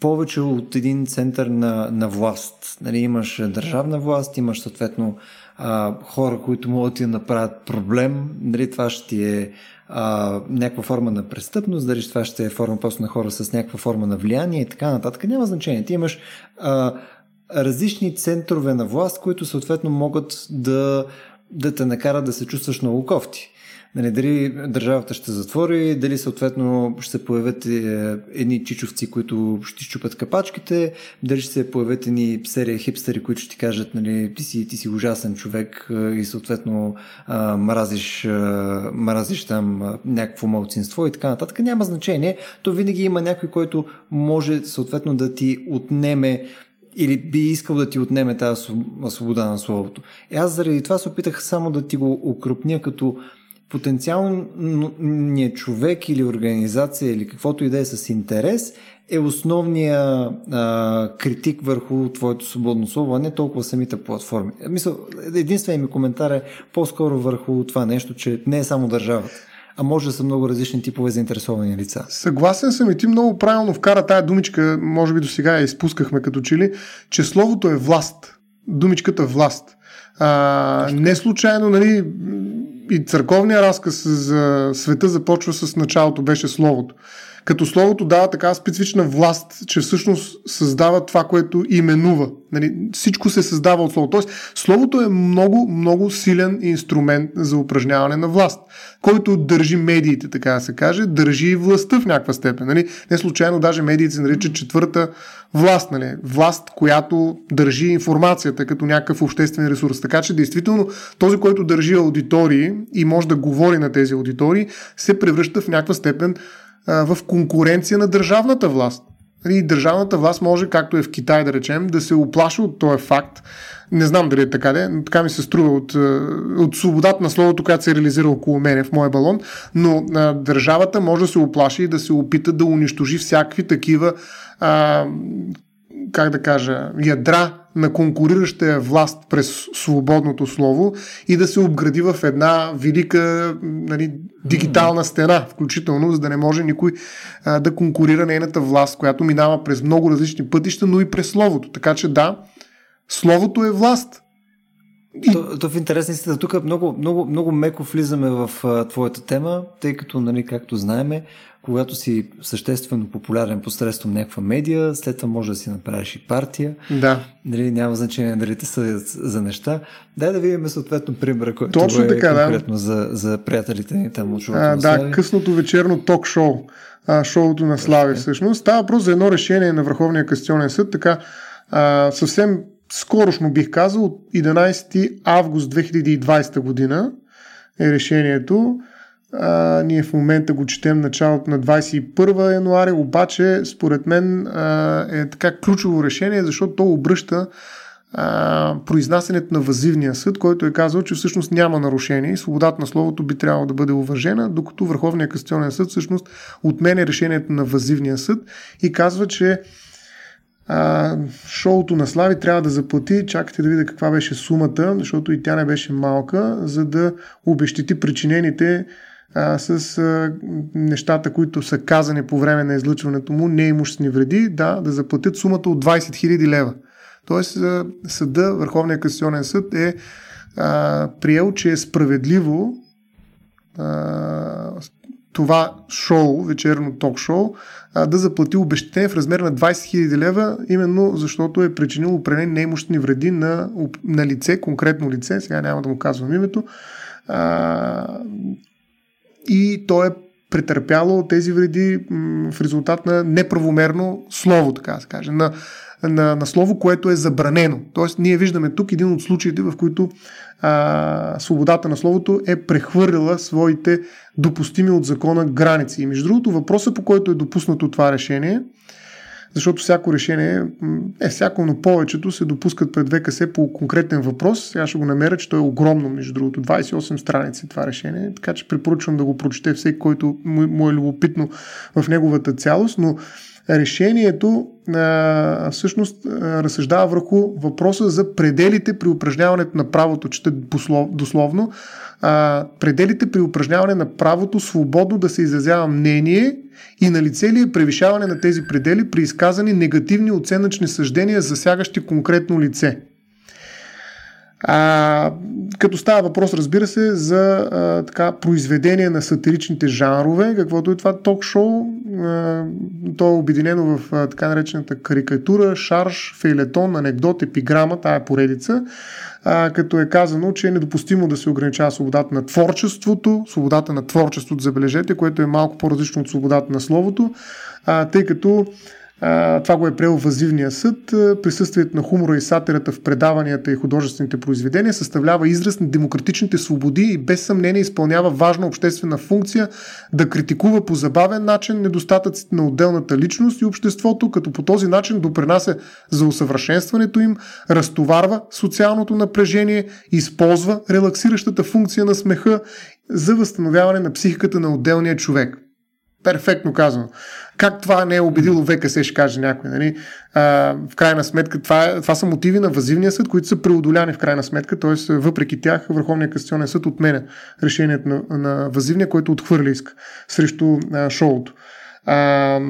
повече от един център на, на власт. Нали, имаш държавна власт, имаш съответно а, хора, които могат да направят проблем, дали това ще ти е а, някаква форма на престъпност, дали това ще е форма просто на хора с някаква форма на влияние и така нататък. Няма значение. Ти имаш а, различни центрове на власт, които съответно могат да, да те накарат да се чувстваш много кофти. Нали, дали държавата ще затвори, дали съответно ще се появят е, едни чичовци, които ще щупят капачките, дали ще се появят едни серия хипстери, които ще ти кажат, нали, ти си, ти си ужасен човек е, и съответно а, мразиш, а, мразиш там някакво малцинство и така нататък. Няма значение. То винаги има някой, който може съответно да ти отнеме или би искал да ти отнеме тази свобода на словото. И аз заради това се опитах само да ти го укрупня като потенциалният човек или организация или каквото и да е с интерес е основния а, критик върху твоето свободно слово, а не толкова самите платформи. Единственият ми коментар е по-скоро върху това нещо, че не е само държавата а може да са много различни типове заинтересовани лица.
Съгласен съм и ти много правилно вкара тая думичка, може би до сега я изпускахме като чили, че словото е власт. Думичката власт. А, не случайно, нали, и църковния разказ за света започва с началото, беше Словото като словото дава така специфична власт, че всъщност създава това, което именува. Нали, всичко се създава от словото. Тоест, словото е много, много силен инструмент за упражняване на власт, който държи медиите, така да се каже, държи и властта в някаква степен. Нали? Не случайно даже медиите се наричат четвърта власт, нали? власт, която държи информацията като някакъв обществен ресурс. Така че, действително, този, който държи аудитории и може да говори на тези аудитории, се превръща в някаква степен в конкуренция на държавната власт. И държавната власт може, както е в Китай, да речем, да се оплаши от този факт. Не знам дали е така, но така ми се струва от, от свободата на словото, която се реализира около мене в моя балон, но а, държавата може да се оплаши и да се опита да унищожи всякакви такива а, как да кажа, ядра на конкурираща власт през свободното слово и да се обгради в една велика нали, дигитална стена, включително, за да не може никой а, да конкурира нейната власт, която минава през много различни пътища, но и през словото. Така че да, словото е власт.
И... То, то в интерес да тук много, много, много меко влизаме в а, твоята тема, тъй като, нали, както знаеме, когато си съществено популярен посредством някаква медия, след това може да си направиш и партия.
Да.
Нали, няма значение дали те са за неща. Дай да видим съответно примера, който
Точно
е
така,
конкретно да. за, за приятелите ни там от
а, Да, късното вечерно ток-шоу. А, шоуто на Слави всъщност. Става въпрос за едно решение на Върховния кастионен съд, така а, съвсем скорошно бих казал, от 11 август 2020 година е решението. А, ние в момента го четем началото на 21 януари, обаче според мен а, е така ключово решение, защото то обръща а, произнасянето на възивния съд, който е казал, че всъщност няма нарушение и свободата на словото би трябвало да бъде уважена, докато Върховния кастионен съд всъщност отменя решението на възивния съд и казва, че а, шоуто на Слави трябва да заплати, чакайте да видя каква беше сумата, защото и тя не беше малка, за да обещити причинените с а, нещата, които са казани по време на излъчването му, неимуществени вреди, да, да заплатят сумата от 20 000 лева. Тоест съда, Върховния касационен съд е а, приел, че е справедливо а, това шоу, вечерно ток-шоу, а, да заплати обещетение в размер на 20 000 лева, именно защото е причинил определени неимуществени вреди на, на лице, конкретно лице, сега няма да му казвам името, а, и то е претърпяло тези вреди в резултат на неправомерно слово, така да се каже, на, на, на слово, което е забранено. Тоест, ние виждаме тук един от случаите, в които а, свободата на словото е прехвърлила своите допустими от закона граници. И между другото, въпросът по който е допуснато това решение – защото всяко решение, е всяко, но повечето се допускат пред ВКС по конкретен въпрос. Сега ще го намеря, че то е огромно, между другото, 28 страници това решение, така че препоръчвам да го прочете всеки, който му е любопитно в неговата цялост, но решението а, всъщност а, разсъждава върху въпроса за пределите при упражняването на правото, чете дословно, а, пределите при упражняване на правото свободно да се изразява мнение и на лице ли е превишаване на тези предели при изказани негативни оценъчни съждения, засягащи конкретно лице. А, като става въпрос, разбира се, за а, така, произведение на сатиричните жанрове, каквото е това ток-шоу. А, то е обединено в а, така наречената карикатура, шарж, фейлетон, анекдот, епиграма, тая поредица, а, като е казано, че е недопустимо да се ограничава свободата на творчеството, свободата на творчеството, забележете, което е малко по-различно от свободата на словото, а, тъй като това го е приел възивния съд. Присъствието на хумора и сатирата в предаванията и художествените произведения съставлява израз на демократичните свободи и без съмнение изпълнява важна обществена функция да критикува по забавен начин недостатъците на отделната личност и обществото, като по този начин допринася за усъвършенстването им, разтоварва социалното напрежение, използва релаксиращата функция на смеха за възстановяване на психиката на отделния човек. Перфектно казано. Как това не е убедило ВКС, ще каже някой. Нали? А, в крайна сметка, това, е, това са мотиви на възивния съд, които са преодоляни в крайна сметка, т.е. въпреки тях Върховния касационен съд отменя решението на, на възивния, който отхвърля иск срещу а, шоуто. А,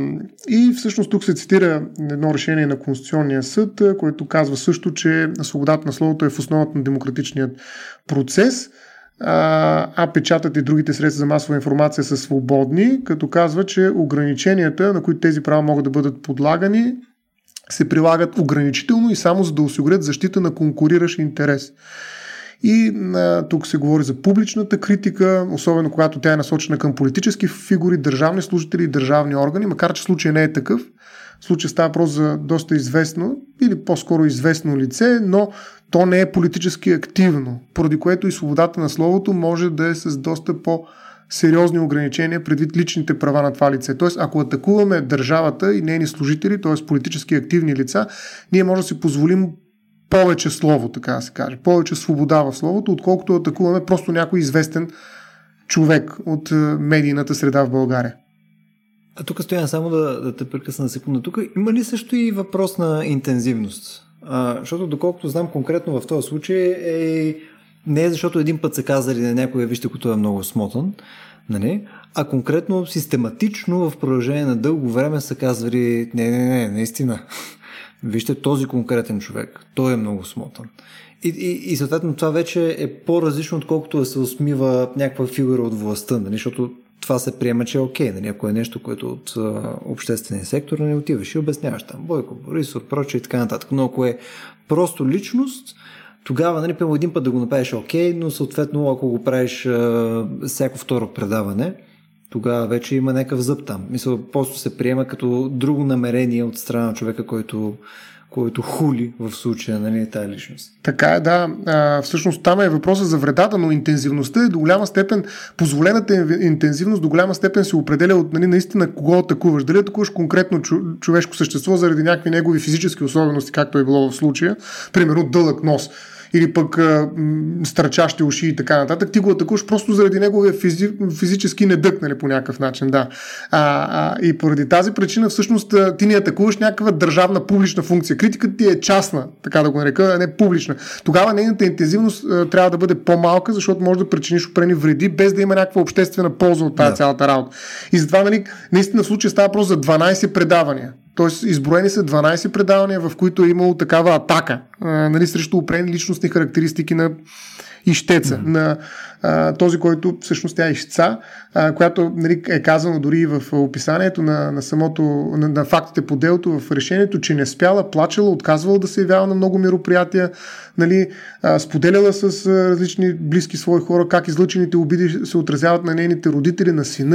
и всъщност тук се цитира едно решение на Конституционния съд, което казва също, че свободата на словото е в основата на демократичният процес а, а печатът и другите средства за масова информация са свободни, като казва, че ограниченията, на които тези права могат да бъдат подлагани, се прилагат ограничително и само за да осигурят защита на конкуриращ интерес. И а, тук се говори за публичната критика, особено когато тя е насочена към политически фигури, държавни служители и държавни органи, макар че случай не е такъв. Случай става въпрос за доста известно или по-скоро известно лице, но то не е политически активно, поради което и свободата на словото може да е с доста по- сериозни ограничения предвид личните права на това лице. Тоест, ако атакуваме държавата и нейни служители, т.е. политически активни лица, ние може да си позволим повече слово, така да се каже, повече свобода в словото, отколкото атакуваме просто някой известен човек от е, медийната среда в България.
А тук стоя само да, да те прекъсна на секунда. Тук има ли също и въпрос на интензивност? А, защото доколкото знам конкретно в този случай е не е защото един път са казали на някой, вижте, като е много смотан, нали? а конкретно систематично в продължение на дълго време са казвали, не, не, не, наистина, *laughs* вижте този конкретен човек, той е много смотан. И, и, и съответно това вече е по-различно, отколкото да се усмива някаква фигура от властта, нали? защото това се приема, че е окей. Нали? Ако е нещо, което от а, обществения сектор не отиваш и обясняваш там Бойко Борисов, прочее и така нататък. Но ако е просто личност, тогава, нали, пълно един път да го направиш окей, но съответно, ако го правиш а, всяко второ предаване, тогава вече има някакъв зъб там. Мисля, просто се приема като друго намерение от страна на човека, който който хули в случая, нали, тази личност.
Така е, да. А, всъщност там е въпроса за вредата, но интензивността е до голяма степен, позволената интензивност до голяма степен се определя от нали, наистина кого атакуваш. Дали атакуваш конкретно човешко същество заради някакви негови физически особености, както е било в случая, примерно дълъг нос или пък а, стърчащи уши и така нататък, ти го атакуваш просто заради неговия физи, физически недък, нали, по някакъв начин, да. А, а, и поради тази причина всъщност ти не атакуваш някаква държавна публична функция. Критиката ти е частна, така да го нарека, а не публична. Тогава нейната интензивност а, трябва да бъде по-малка, защото може да причиниш опрени вреди, без да има някаква обществена полза от тази да. цялата работа. И затова, нали, наистина в случая става просто за 12 предавания. Тоест, изброени са 12 предавания, в които е имало такава атака а, нали, срещу определени личностни характеристики на ищеца, mm-hmm. на този, който всъщност тя е ищца, която нали, е казано дори в описанието на, на самото, на, на фактите по делото в решението, че не спяла, плачела, отказвала да се явява на много мероприятия, нали, споделяла с различни близки свои хора как излъчените обиди се отразяват на нейните родители, на сина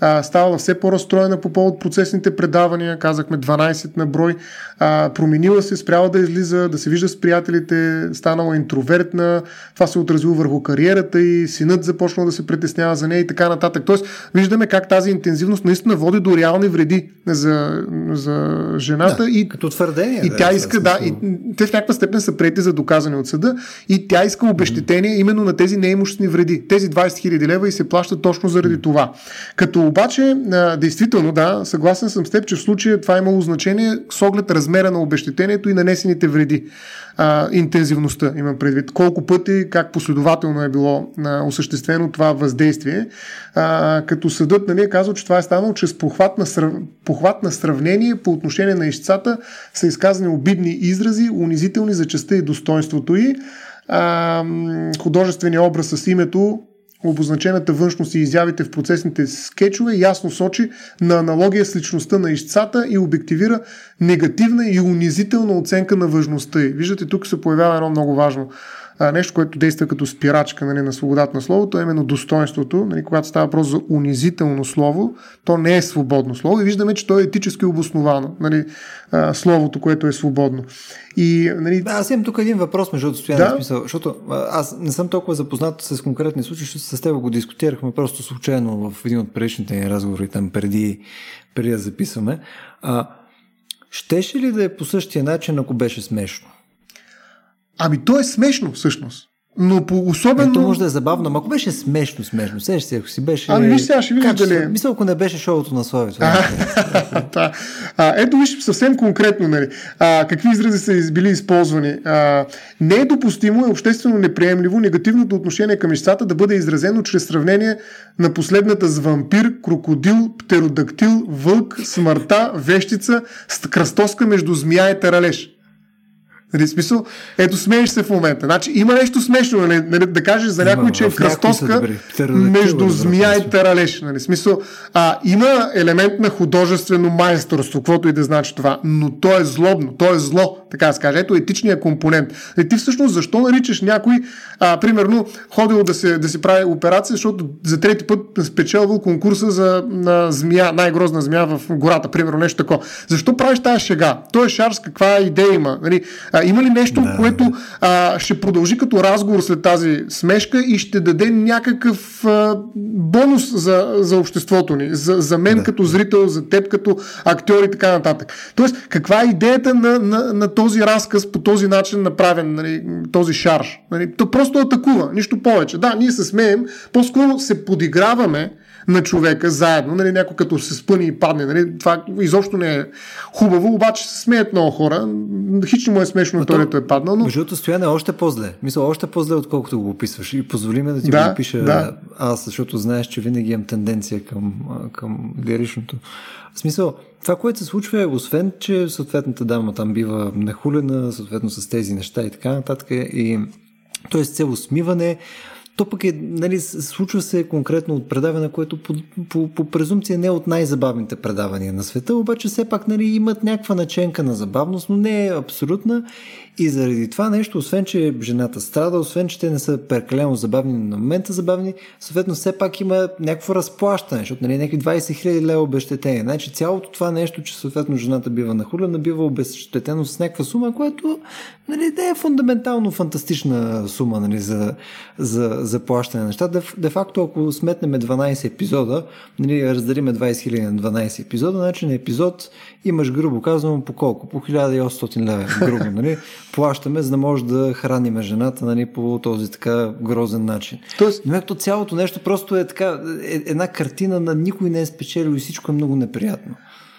а, ставала все по-разстроена по повод процесните предавания, казахме 12 на брой, а, променила се, спряла да излиза, да се вижда с приятелите, станала интровертна, това се отразило върху кариерата и синът започнал да се притеснява за нея и така нататък. Тоест, виждаме как тази интензивност наистина води до реални вреди за, за жената.
Да, и, като твърдение.
И
да,
тя иска, да, и те в някаква степен са прети за доказани от съда и тя иска обещетение mm-hmm. именно на тези неимуществени вреди. Тези 20 000 лева и се плащат точно заради mm-hmm. това. Като обаче, а, действително, да, съгласен съм с теб, че в случая това е имало значение с оглед размера на обещетението и нанесените вреди а, интензивността, имам предвид. Колко пъти, как последователно е било а, осъществено това въздействие, а, като съдът нали, е казал, че това е станало чрез похват на, срав... похват на сравнение по отношение на ищцата са изказани обидни изрази, унизителни за честа и достоинството й. А, художествения образ с името обозначената външност и изявите в процесните скетчове ясно сочи на аналогия с личността на ищцата и обективира негативна и унизителна оценка на важността. Виждате, тук се появява едно много важно а, нещо, което действа като спирачка нали, на свободата на словото, е именно достоинството. Нали, когато става въпрос за унизително слово, то не е свободно слово и виждаме, че то е етически обосновано. Нали, а, словото, което е свободно. И, нали...
Да, аз имам тук един въпрос, между другото, да? смисъл, защото аз не съм толкова запознат с конкретни случаи, защото с теб го дискутирахме просто случайно в един от предишните ни разговори, там преди, преди да записваме. А, щеше ли да е по същия начин, ако беше смешно?
Ами то е смешно всъщност. но по особено...
Ето може да е забавно, но ако беше смешно, смешно, сеш си, ако си беше...
Ами виж сега, ще видиш дали...
Мисля, ако не беше шоуто на Слави.
да. *laughs* а, ето виж съвсем конкретно, нали, а, какви изрази са били използвани. А, не е допустимо и обществено неприемливо негативното отношение към ищцата да бъде изразено чрез сравнение на последната с вампир, крокодил, птеродактил, вълк, смъртта, вещица, кръстоска между змия и таралеж. Нали, смисъл, ето смееш се в момента. Значи има нещо смешно, нали, нали, да кажеш за някой, че е кръстоска между змия и таралеж. Нали, смисъл, а, има елемент на художествено майсторство, каквото и да значи това, но то е злобно, то е зло, така да се каже. Ето етичният компонент. И ти всъщност защо наричаш някой, а, примерно, ходил да се, да си прави операция, защото за трети път спечелвал конкурса за на змия, най-грозна змия в гората, примерно нещо такова. Защо правиш тази шега? Той е шар с каква идея има? Нали? А, има ли нещо, да. което а, ще продължи като разговор след тази смешка и ще даде някакъв а, бонус за, за обществото ни, за, за мен да. като зрител, за теб като актьор и така нататък. Тоест, каква е идеята на, на, на този разказ по този начин направен, нали, този шарж? Нали? То просто атакува, нищо повече. Да, ние се смеем, по-скоро се подиграваме на човека заедно, нали, някой като се спъни и падне. Нали, това изобщо не е хубаво, обаче се смеят много хора. Хич му е смешно, той ето е паднал. Но...
Между другото, стояне е още по-зле. Мисля, още по-зле, отколкото го описваш. И позволи ме да ти да, го опиша да. аз, защото знаеш, че винаги имам тенденция към, към лиричното. В смисъл, това, което се случва е, освен, че съответната дама там бива нахулена, съответно с тези неща и така нататък, и т.е. цел смиване, то пък е, нали, случва се конкретно от предаване, което по, по, по презумпция не е от най-забавните предавания на света, обаче все пак нали, имат някаква наченка на забавност, но не е абсолютна и заради това нещо, освен че жената страда, освен че те не са прекалено забавни на момента забавни, съответно все пак има някакво разплащане, защото нали, някакви 20 хиляди лева обещетение. Значи цялото това нещо, че съответно жената бива нахулена, бива обещетено с някаква сума, което нали, не е фундаментално фантастична сума нали, за, за, за плащане на неща. Де, факто, ако сметнем 12 епизода, нали, разделиме 20 хиляди на 12 епизода, значи на епизод имаш грубо казано по колко? По 1800 лева, грубо, нали? Плащаме, за да може да храниме жената нали, по този така грозен начин. Тоест... Но ето цялото нещо просто е така, е, една картина на никой не е спечелил и всичко е много неприятно.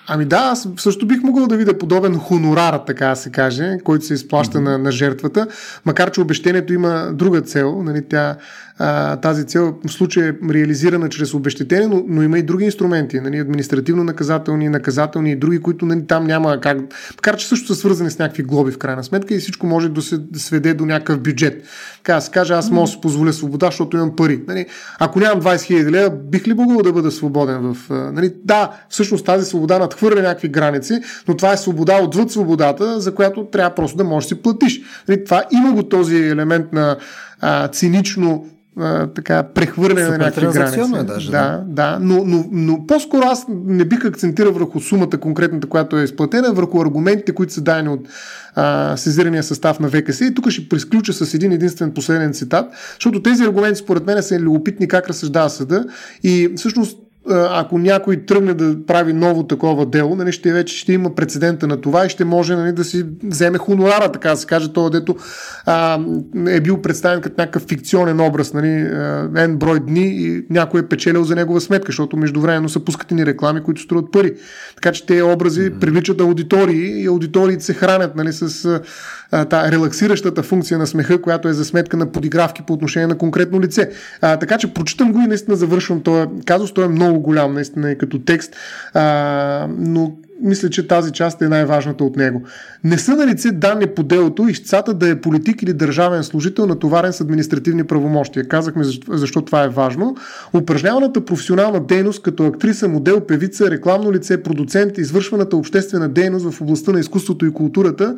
Ами да, аз също бих могъл да видя подобен хонорар, така да се каже, който се изплаща mm-hmm. на, на жертвата, макар че обещението има друга цел. Нали, тя а, тази цел в случая е реализирана чрез обещетение, но, но има и други инструменти, нали, административно-наказателни, наказателни и други, които нали, там няма как. Макар че също са свързани с някакви глоби в крайна сметка и всичко може да се сведе до някакъв бюджет. Така се каже, аз мога да си позволя свобода, защото имам пари. Нали, ако нямам 20 000 лева, бих ли могъл да бъда свободен в. Нали, да, всъщност тази свобода надхвърля някакви граници, но това е свобода отвъд свободата, за която трябва просто да можеш да си платиш. Нали, това има го този елемент на а, цинично а, така, прехвърляне на някакви граници.
Е даже,
да, да, но, но, но по-скоро аз не бих акцентирал върху сумата конкретната, която е изплатена, върху аргументите, които са дадени от а, сезирания състав на ВКС. И тук ще присключа с един единствен последен цитат, защото тези аргументи според мен са любопитни как разсъждава съда и всъщност ако някой тръгне да прави ново такова дело, нали, ще вече ще има прецедента на това и ще може нали, да си вземе хонорара, така да се каже, това дето а, е бил представен като някакъв фикционен образ, нали, N брой дни и някой е печелил за негова сметка, защото междувременно са пускат ни реклами, които струват пари. Така че тези образи mm-hmm. привличат аудитории и аудиториите се хранят нали, с та релаксиращата функция на смеха, която е за сметка на подигравки по отношение на конкретно лице. А, така че прочитам го и наистина завършвам този казус. Той е много голям наистина и като текст, а, но мисля, че тази част е най-важната от него. Не са на лице данни по делото ищцата да е политик или държавен служител, натоварен с административни правомощия. Казахме защо, защо това е важно. Упражняваната професионална дейност като актриса, модел, певица, рекламно лице, продуцент, извършваната обществена дейност в областта на изкуството и културата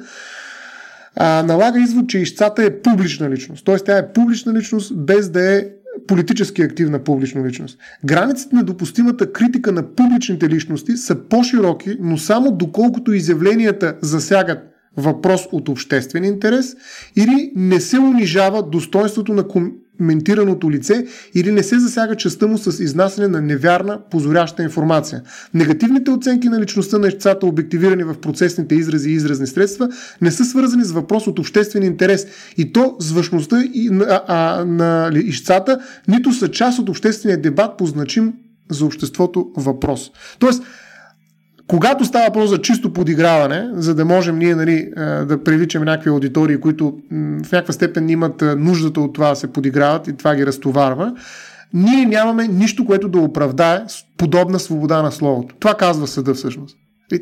а, налага извод, че ищцата е публична личност. Т.е. тя е публична личност без да е политически активна публична личност. Границите на допустимата критика на публичните личности са по-широки, но само доколкото изявленията засягат въпрос от обществен интерес или не се унижава достоинството на, ком... ментираното лице или не се засяга частта му с изнасяне на невярна, позоряща информация. Негативните оценки на личността на ищцата, обективирани в процесните изрази и изразни средства, не са свързани с въпрос от обществен интерес и то с външността и на, а, на ищцата, нито са част от обществения дебат по значим за обществото въпрос. Тоест, когато става въпрос за чисто подиграване, за да можем ние нали, да привличаме някакви аудитории, които в някаква степен имат нуждата от това да се подиграват и това ги разтоварва, ние нямаме нищо, което да оправдае подобна свобода на словото. Това казва съда всъщност.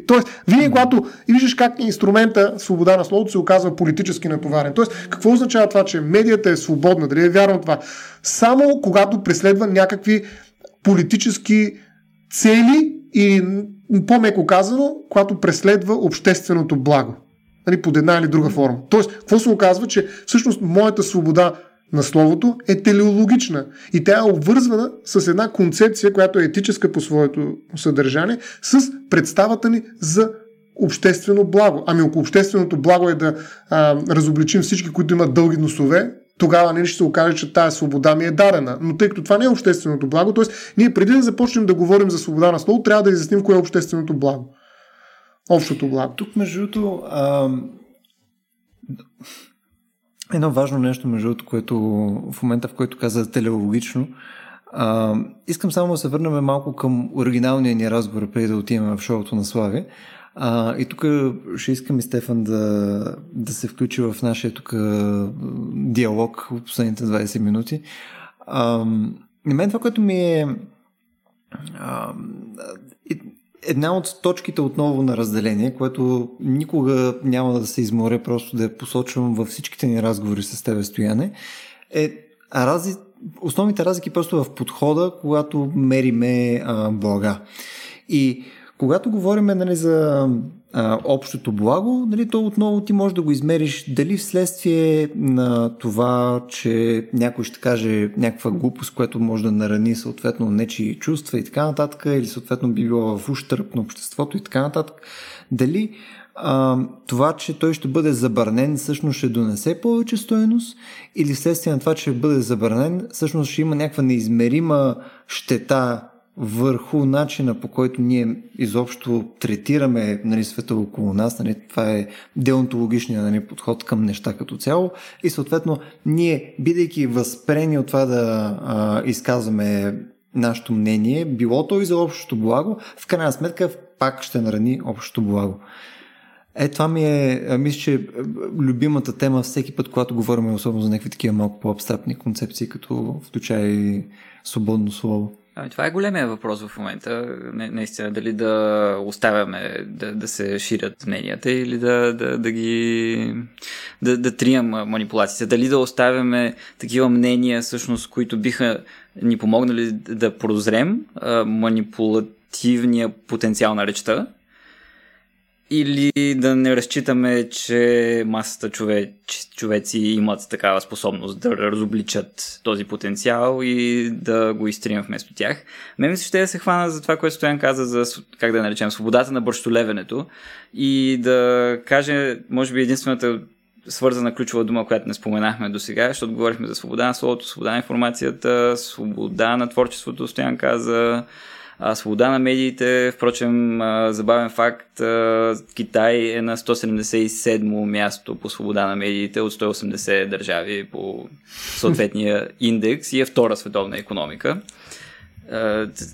Тоест, винаги когато и виждаш как инструмента свобода на словото се оказва политически натоварен. Тоест, какво означава това, че медията е свободна, дали е вярно това? Само когато преследва някакви политически цели и по-меко казано, когато преследва общественото благо. Нали, под една или друга форма. Тоест, какво се оказва, че всъщност моята свобода на словото е телеологична и тя е обвързвана с една концепция, която е етическа по своето съдържание, с представата ни за обществено благо. Ами ако общественото благо е да а, разобличим всички, които имат дълги носове, тогава не ще се окаже, че тази свобода ми е дадена. Но тъй като това не е общественото благо, т.е. ние преди да започнем да говорим за свобода на слово, трябва да изясним кое е общественото благо. Общото благо.
Тук, между другото, едно важно нещо, между другото, което в момента, в който каза телеологично, а, искам само да се върнем малко към оригиналния ни разговор, преди да отиваме в шоуто на Слави. А, и тук ще искам и Стефан да, да се включи в нашия тук диалог от последните 20 минути. А, на мен това, което ми е а, една от точките отново на разделение, което никога няма да се изморя просто да я посочвам във всичките ни разговори с тебе, Стояне, е рази... основните разлики просто в подхода, когато мериме а, блага. И когато говорим нали, за а, общото благо, нали, то отново ти можеш да го измериш дали вследствие на това, че някой ще каже някаква глупост, което може да нарани съответно нечи чувства и така нататък, или съответно би било в ущърп на обществото и така нататък. Дали а, това, че той ще бъде забранен, всъщност ще донесе повече стоеност или вследствие на това, че бъде забранен, всъщност ще има някаква неизмерима щета върху начина по който ние изобщо третираме нали, света около нас. Нали, това е деонтологичният нали, подход към неща като цяло. И съответно, ние, бидейки възпрени от това да а, изказваме нашето мнение, било то и за общото благо, в крайна сметка пак ще нарани общото благо. Е, това ми е, мисля, че любимата тема всеки път, когато говорим особено за някакви такива малко по-абстрактни концепции, като включая и свободно слово.
Ами, това е големия въпрос в момента. Не, наистина, дали да оставяме да, да се ширят мненията или да, да, да ги да, да трием манипулациите. Дали да оставяме такива мнения, всъщност, които биха ни помогнали да прозрем манипулативния потенциал на речта или да не разчитаме, че масата човек, човеци имат такава способност да разобличат този потенциал и да го изтрием вместо тях. Мен ми ще да се хвана за това, което Стоян каза за, как да наречем, свободата на бърщолевенето и да каже, може би единствената свързана ключова дума, която не споменахме до сега, защото говорихме за свобода на словото, свобода на информацията, свобода на творчеството, Стоян каза, а, свобода на медиите, впрочем, а, забавен факт, а, Китай е на 177 място по свобода на медиите от 180 държави по съответния индекс и е втора световна економика.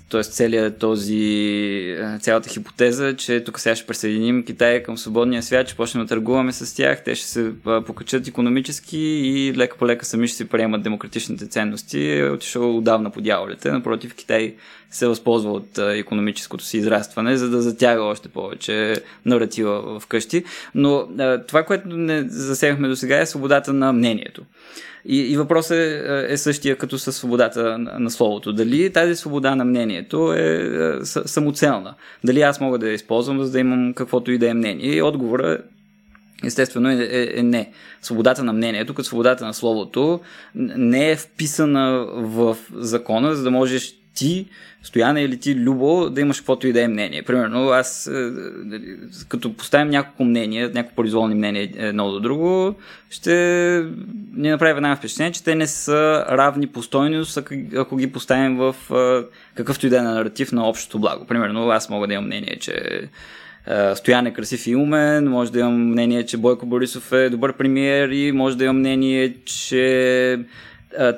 Тоест целият този, цялата хипотеза, че тук сега ще присъединим Китай към свободния свят, ще почнем да търгуваме с тях, те ще се покачат економически и лека по лека сами ще си приемат демократичните ценности, е отишъл отдавна по дяволите. Напротив, Китай се възползва от економическото си израстване, за да затяга още повече наратива в къщи. Но това, което не засегнахме до сега е свободата на мнението. И, и въпросът е, е същия като със свободата на, на словото. Дали тази свобода на мнението е, е самоцелна? Дали аз мога да я използвам, за да имам каквото и да е мнение? И отговорът Естествено е, е, е не. Свободата на мнението, като свободата на словото, не е вписана в закона, за да можеш ти, Стояна или ти, Любо, да имаш каквото и да е мнение. Примерно, аз като поставям няколко мнения, няколко произволни мнения едно до друго, ще ни направи веднага впечатление, че те не са равни по стойност, ако ги поставим в какъвто и да е наратив на общото благо. Примерно, аз мога да имам мнение, че Стоян е красив и умен, може да имам мнение, че Бойко Борисов е добър премиер и може да имам мнение, че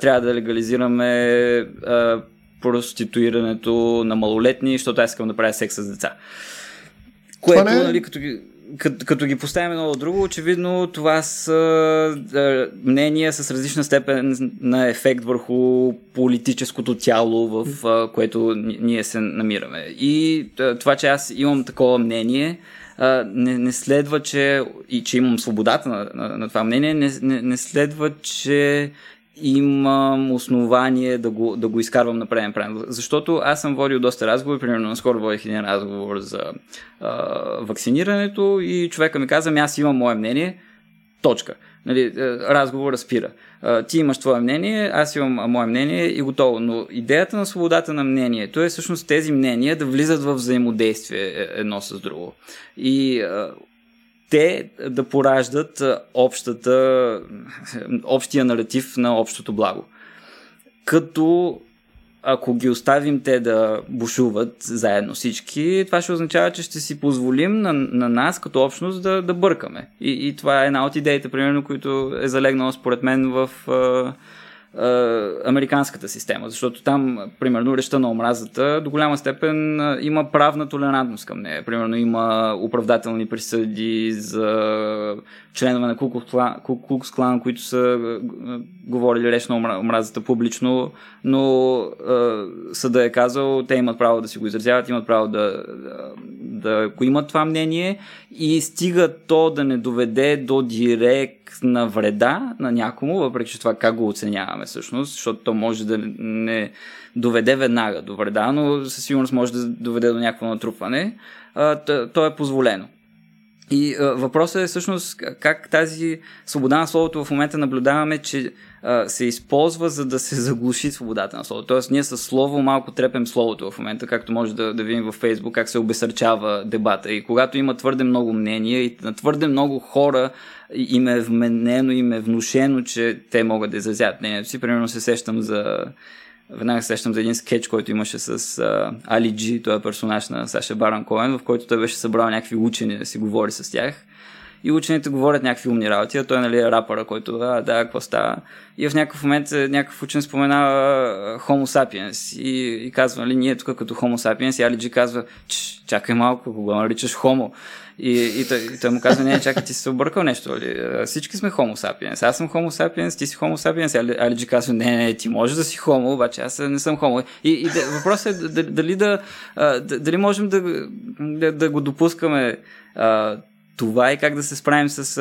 трябва да легализираме проституирането на малолетни, защото аз искам да правя секс с деца. Което, не... Е- нали, като ги, като, като ги поставим едно от друго, очевидно това са да, мнения с различна степен на ефект върху политическото тяло, в а, което ние се намираме. И това, че аз имам такова мнение, не, не следва, че и че имам свободата на, на, на това мнение, не, не, не следва, че имам основание да го, да го изкарвам на преден план. Защото аз съм водил доста разговори, примерно наскоро водих един разговор за а, вакцинирането и човека ми каза, ами аз имам мое мнение, точка. Нали, разговора спира. А, ти имаш твое мнение, аз имам мое мнение и готово. Но идеята на свободата на мнението е всъщност тези мнения да влизат в взаимодействие е, едно с друго. И а, те да пораждат общата, общия наратив на общото благо. Като ако ги оставим те да бушуват заедно всички, това ще означава, че ще си позволим на, на нас като общност да, да бъркаме. И, и това е една от идеите, примерно, които е залегнала според мен в американската система, защото там, примерно, речта на омразата до голяма степен има правна толерантност към нея. Примерно има оправдателни присъди за членове на Кукукс клан, които са говорили реч на омразата публично, но съда е казал, те имат право да си го изразяват, имат право да, да, да имат това мнение и стига то да не доведе до директна вреда на някому, въпреки че това как го оценяваме всъщност, защото то може да не доведе веднага до вреда, но със сигурност може да доведе до някакво натрупване, то е позволено. И а, въпросът е всъщност как тази свобода на словото в момента наблюдаваме, че а, се използва за да се *laughs* заглуши свободата на словото. Тоест ние с слово малко трепем словото в момента, както може да, да видим във Фейсбук как се обесърчава дебата. И когато има твърде много мнения и на твърде много хора им е вменено, им е внушено, че те могат да изразят мнението си. Примерно се сещам за веднага сещам за един скетч, който имаше с Али Джи, той е персонаж на Саша Баран Коен, в който той беше събрал някакви учени да си говори с тях. И учените говорят някакви умни работи, а той нали, е рапъра, който а, да, какво става. И в някакъв момент е, някакъв учен споменава Homo sapiens и, и казва, нали, ние тук като Homo sapiens и Али Джи казва, чакай малко, кога наричаш Homo. И, и, той, и той му казва, не, чакай, ти си се объркал нещо. Ли? Всички сме Homo sapiens. Аз съм Homo sapiens, ти си Homo sapiens. Али, Алиджи казва, не, не, ти можеш да си Homo, обаче аз не съм Homo. И, и въпросът е дали, да, дали можем да, да, да го допускаме това и как да се справим с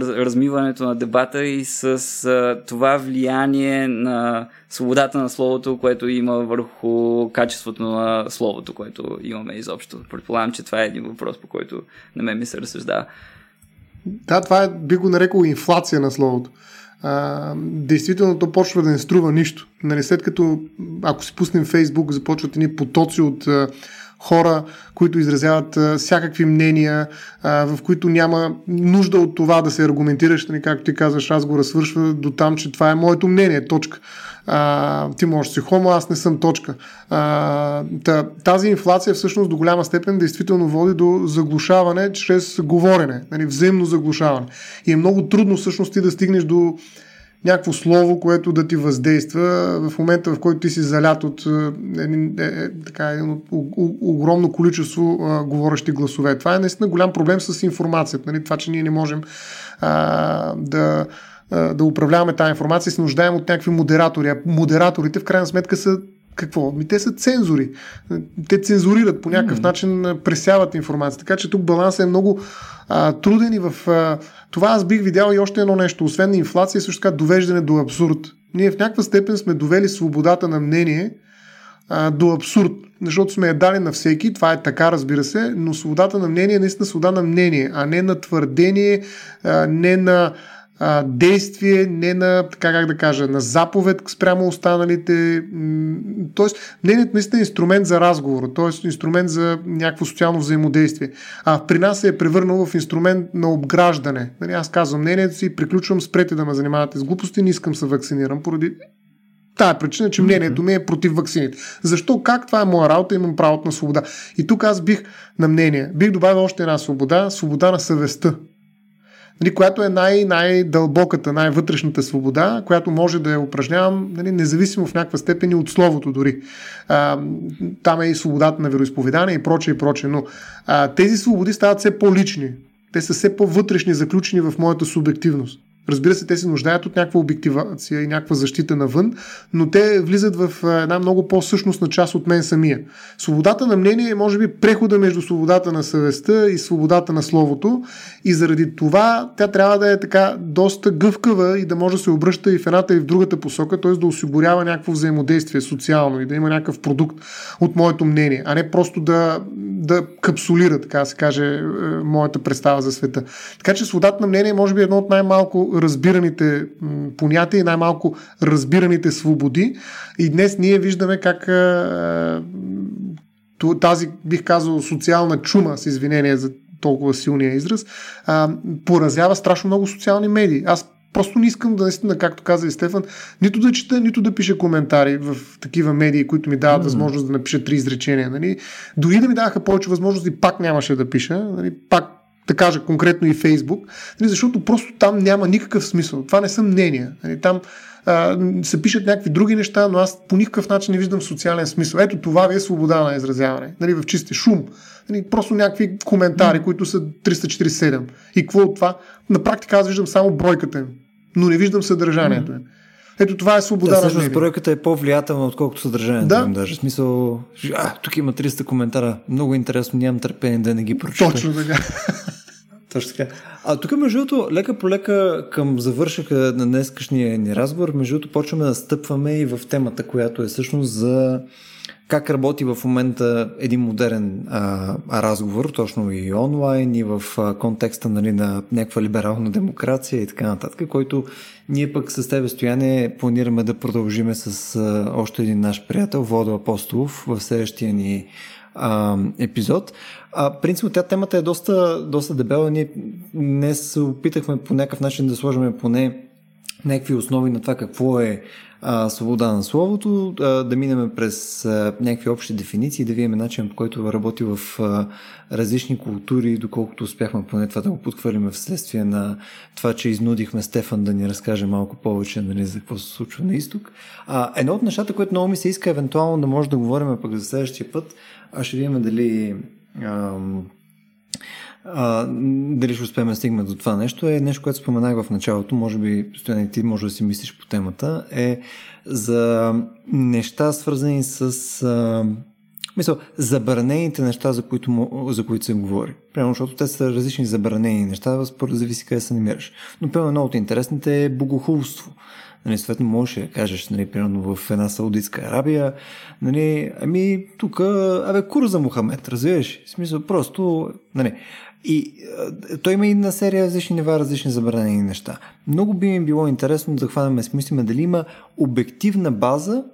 размиването на дебата и с това влияние на свободата на словото, което има върху качеството на словото, което имаме изобщо. Предполагам, че това е един въпрос, по който на мен ми се разсъждава.
Да, това е, би го нарекал инфлация на словото. А, действително то почва да не струва нищо. Нали, след като, ако си пуснем Фейсбук, започват едни потоци от хора, които изразяват всякакви мнения, в които няма нужда от това да се аргументираш, нали, както ти казваш, разговора свършва до там, че това е моето мнение, точка. А, ти можеш си хомо, аз не съм точка. А, тази инфлация всъщност до голяма степен действително води до заглушаване чрез говорене, нали, взаимно заглушаване. И е много трудно всъщност ти да стигнеш до някакво слово, което да ти въздейства в момента, в който ти си залят от е, е, е, така, едно огромно количество а, говорещи гласове. Това е наистина голям проблем с информацията. Нали? Това, че ние не можем а, да да управляваме тази информация, се нуждаем от някакви модератори. А модераторите в крайна сметка са какво? Ми те са цензори. Те цензурират по някакъв mm. начин, пресяват информация. Така че тук балансът е много а, труден и в а, това аз бих видял и още едно нещо. Освен инфлация, също така довеждане до абсурд. Ние в някаква степен сме довели свободата на мнение а, до абсурд, защото сме я дали на всеки, това е така, разбира се, но свободата на мнение е наистина свобода на мнение, а не на твърдение, а, не на а, действие, не на, така как да кажа, на заповед спрямо останалите. Тоест, мнението наистина е инструмент за разговор, т.е. инструмент за някакво социално взаимодействие. А при нас се е превърнал в инструмент на обграждане. Нали, аз казвам мнението си, приключвам, спрете да ме занимавате с глупости, не искам се вакцинирам поради тая причина, че мнението ми е против вакцините. Защо? Как? Това е моя работа, имам правото на свобода. И тук аз бих на мнение, бих добавил още една свобода, свобода на съвестта нали, която е най- най-дълбоката, най-вътрешната свобода, която може да я упражнявам нали, независимо в някаква степен и от словото дори. А, там е и свободата на вероисповедание и прочее и прочее, но а, тези свободи стават все по-лични. Те са все по-вътрешни, заключени в моята субективност. Разбира се, те се нуждаят от някаква обективация и някаква защита навън, но те влизат в една много по-същностна част от мен самия. Свободата на мнение е, може би, прехода между свободата на съвестта и свободата на словото и заради това тя трябва да е така доста гъвкава и да може да се обръща и в едната и в другата посока, т.е. да осигурява някакво взаимодействие социално и да има някакъв продукт от моето мнение, а не просто да, да капсулира, така да се каже, е, моята представа за света. Така че свободата на мнение е, може би, едно от най-малко разбираните понятия и най-малко разбираните свободи. И днес ние виждаме как тази, бих казал, социална чума, с извинение за толкова силния израз, поразява страшно много социални медии. Аз Просто не искам да наистина, както каза и Стефан, нито да чета, нито да пиша коментари в такива медии, които ми дават възможност да напиша три изречения. Нали? Дори да ми даваха повече възможности, пак нямаше да пиша. Нали? Пак да кажа конкретно и Фейсбук, нали, защото просто там няма никакъв смисъл. Това не са мнения. Нали, там а, се пишат някакви други неща, но аз по никакъв начин не виждам социален смисъл. Ето това ви е свобода на изразяване. Нали, в чисти шум. Нали, просто някакви коментари, които са 347. И какво от това? На практика аз виждам само бройката им, но не виждам съдържанието им. Ето това е свобода. Да,
всъщност бройката е по-влиятелна, отколкото съдържанието да. им даже. Смисъл, а, тук има 300 коментара. Много интересно, нямам търпение да не ги прочета.
Точно така.
Точно така. А тук, между другото, лека по лека към завършъка на днескашния ни разговор, между другото, почваме да стъпваме и в темата, която е всъщност за как работи в момента един модерен а, разговор, точно и онлайн, и в а, контекста нали, на някаква либерална демокрация и така нататък, който ние пък с тебе, Стояне, планираме да продължиме с а, още един наш приятел, Водо Апостолов, в следващия ни а, епизод. А, принципно тя темата е доста, доста дебела. Ние днес опитахме по някакъв начин да сложим поне някакви основи на това какво е а, свобода на словото, а, да минем през а, някакви общи дефиниции, да видим начин по който работи в а, различни култури, доколкото успяхме поне това да го подхвърлим вследствие на това, че изнудихме Стефан да ни разкаже малко повече нали, за какво се случва на изток. А, едно от нещата, което много ми се иска евентуално да може да говорим пък за следващия път, а ще видим дали ам, а, дали ще успеем да стигнем до това нещо е нещо, което споменах в началото, може би постоянно ти може да си мислиш по темата, е за неща свързани с а, мисъл, забранените неща, за които, за които се говори. Примерно, защото те са различни забранени неща, според зависи къде се намираш. Но, примерно, много от интересните е богохулство. Нали, съответно, можеш да кажеш, нали, примерно в една Саудитска Арабия, нали, ами тук, абе, кур за Мохамед, разбираш? В смисъл, просто, нали, и той има и на серия различни нива, различни забранени неща. Много би ми било интересно да хванем смислиме дали има обективна база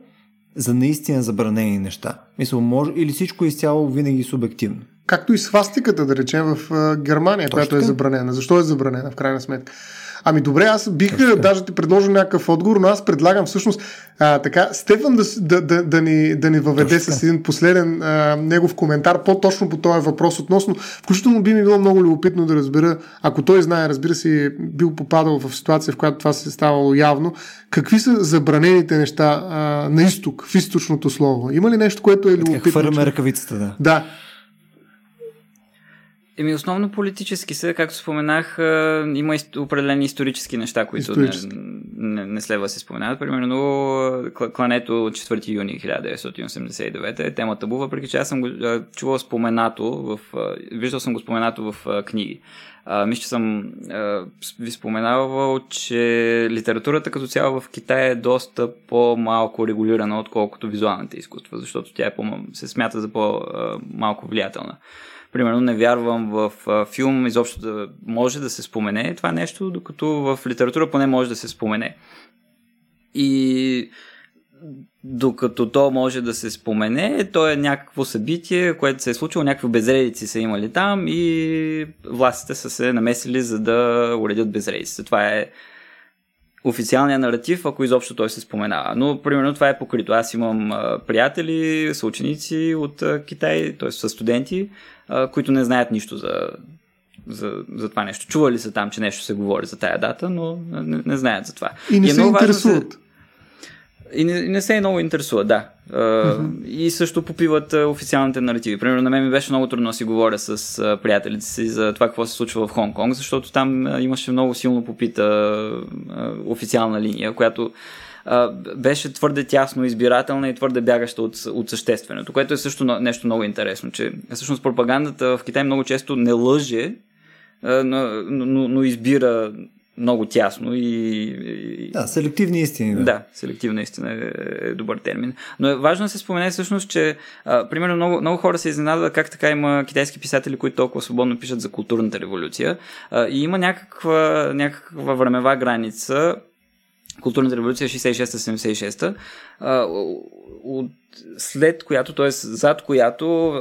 за наистина забранени неща. Мисля, може, или всичко е изцяло винаги субективно.
Както и свастиката, да речем, в Германия, Точно която е забранена. Защо е забранена, в крайна сметка? Ами добре, аз бих Точно. даже ти предложил някакъв отговор, но аз предлагам всъщност а, така, Стефан да, да, да, да, ни, да ни въведе Точно. с един последен а, негов коментар, по-точно по този въпрос относно, включително би ми било много любопитно да разбера, ако той знае, разбира се, бил попадал в ситуация, в която това се е ставало явно, какви са забранените неща а, на изток, в източното слово? Има ли нещо, което е любопитно?
Хвърляме ръкавицата, да.
Да.
Еми, основно политически са, както споменах, има определени исторически неща, които не, не, не следва да се споменават. Примерно, клането от 4 юни 1989 е темата Бу, въпреки че аз съм го чувал споменато, в, виждал съм го споменато в книги. Мисля, че съм а, ви споменавал, че литературата като цяло в Китай е доста по-малко регулирана, отколкото визуалните изкуства, защото тя е по- се смята за по-малко влиятелна. Примерно не вярвам в филм изобщо да може да се спомене това нещо, докато в литература поне може да се спомене. И докато то може да се спомене, то е някакво събитие, което се е случило, някакви безредици са имали там и властите са се намесили за да уредят безредиците. Това е официалния наратив, ако изобщо той се споменава. Но, примерно, това е покрито. Аз имам приятели, съученици от Китай, т.е. са студенти, а, които не знаят нищо за, за, за това нещо. Чували са там, че нещо се говори за тая дата, но не, не знаят за това.
И не и е се интересуват. Се...
И не, не се много интересува, да. Uh-huh. И също попиват официалните наративи. Примерно на мен ми беше много трудно да си говоря с приятелите си за това какво се случва в Хонг-Конг, защото там имаше много силно попита официална линия, която беше твърде тясно избирателна и твърде бягаща от, от същественото, което е също нещо много интересно, че всъщност пропагандата в Китай много често не лъже, но, но, но избира много тясно и,
и... Да, селективни истини.
Да, да селективна истина е, е добър термин. Но е важно да се спомене всъщност, че а, примерно много, много хора се изненадват как така има китайски писатели, които толкова свободно пишат за културната революция. А, и има някаква, някаква времева граница, културната революция 66-76, от, след която, т.е. зад която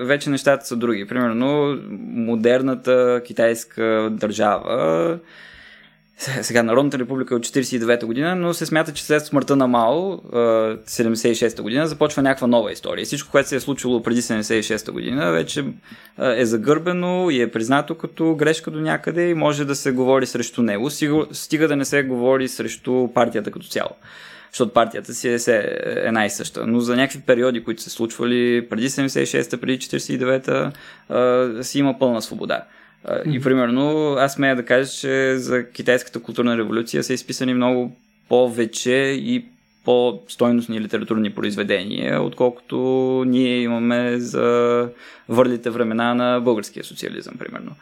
вече нещата са други. Примерно модерната китайска държава сега Народната република е от 49-та година, но се смята, че след смъртта на Мао, 76-та година, започва някаква нова история. Всичко, което се е случило преди 76-та година, вече е загърбено и е признато като грешка до някъде и може да се говори срещу него, стига да не се говори срещу партията като цяло защото партията си е една и съща. Но за някакви периоди, които се случвали преди 76-та, преди 49-та, си има пълна свобода. И примерно аз смея да кажа, че за китайската културна революция са изписани много повече и по-стойностни литературни произведения, отколкото ние имаме за върлите времена на българския социализъм, примерно.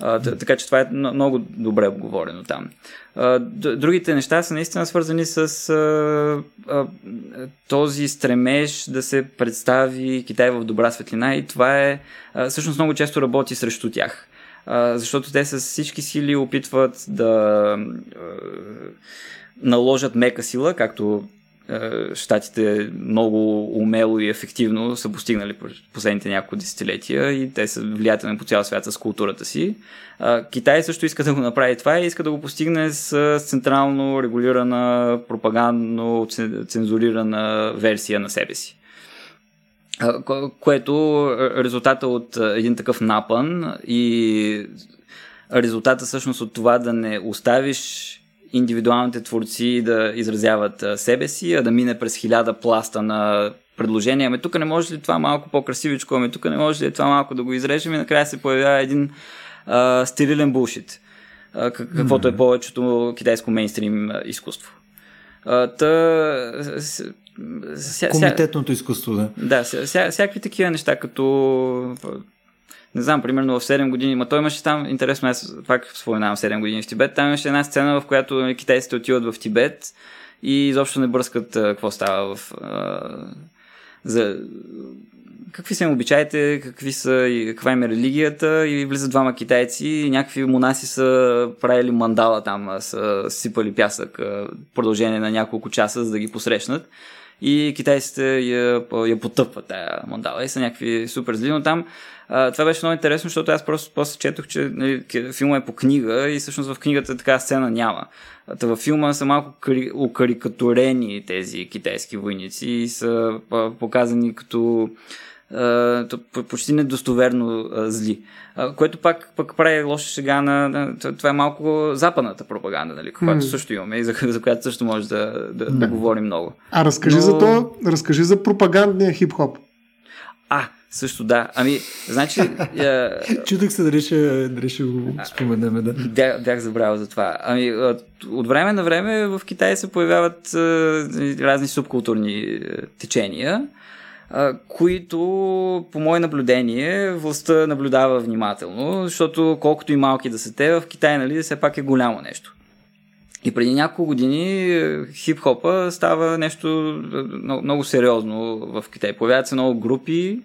А, така че това е много добре обговорено там. А, другите неща са наистина свързани с а, а, този стремеж да се представи Китай в добра светлина и това е а, всъщност много често работи срещу тях защото те с всички сили опитват да наложат мека сила, както щатите много умело и ефективно са постигнали последните няколко десетилетия и те са влиятелни по цял свят с културата си. Китай също иска да го направи това и иска да го постигне с централно регулирана, пропагандно цензурирана версия на себе си което е резултата от един такъв напън и резултата всъщност от това да не оставиш индивидуалните творци да изразяват себе си, а да мине през хиляда пласта на предложения. Ами тук не може ли това малко по-красивичко, ами тук не може ли това малко да го изрежем и накрая се появява един а, стерилен булшит, а, каквото е повечето китайско мейнстрим изкуство. А, та,
ся, Комитетното изкуство, да.
Да, ся, всякакви такива неща, като не знам, примерно в 7 години, ма той имаше там, интересно, аз пак споменавам 7 години в Тибет, там имаше една сцена, в която китайците отиват в Тибет и изобщо не бърскат какво става в... А, за какви са им обичаите, какви са и каква им е религията и влизат двама китайци и някакви монаси са правили мандала там, са сипали пясък продължение на няколко часа, за да ги посрещнат и китайците я, я потъпват тая мандала и са някакви супер зли, но там а, това беше много интересно, защото аз просто после четох, че нали, филма е по книга и всъщност в книгата така сцена няма. Та във филма са малко укарикатурени тези китайски войници и са показани като почти недостоверно зли. Което пак, пак прави лоша шега на, на... Това е малко западната пропаганда, нали, която mm. също имаме и за, *laughs* за която също може да, да, да. да говорим много.
А разкажи Но... за то, разкажи за пропагандния хип-хоп.
А, също да. Ами, значи... *laughs*
Чудах се дали ще, дали ще го споменем, да.
Бях, бях забравил за това. Ами, от време на време в Китай се появяват разни субкултурни течения които, по мое наблюдение, властта наблюдава внимателно, защото колкото и малки да са те, в Китай, нали, все пак е голямо нещо. И преди няколко години е, хип-хопа става нещо много, много сериозно в Китай. Появяват се много групи,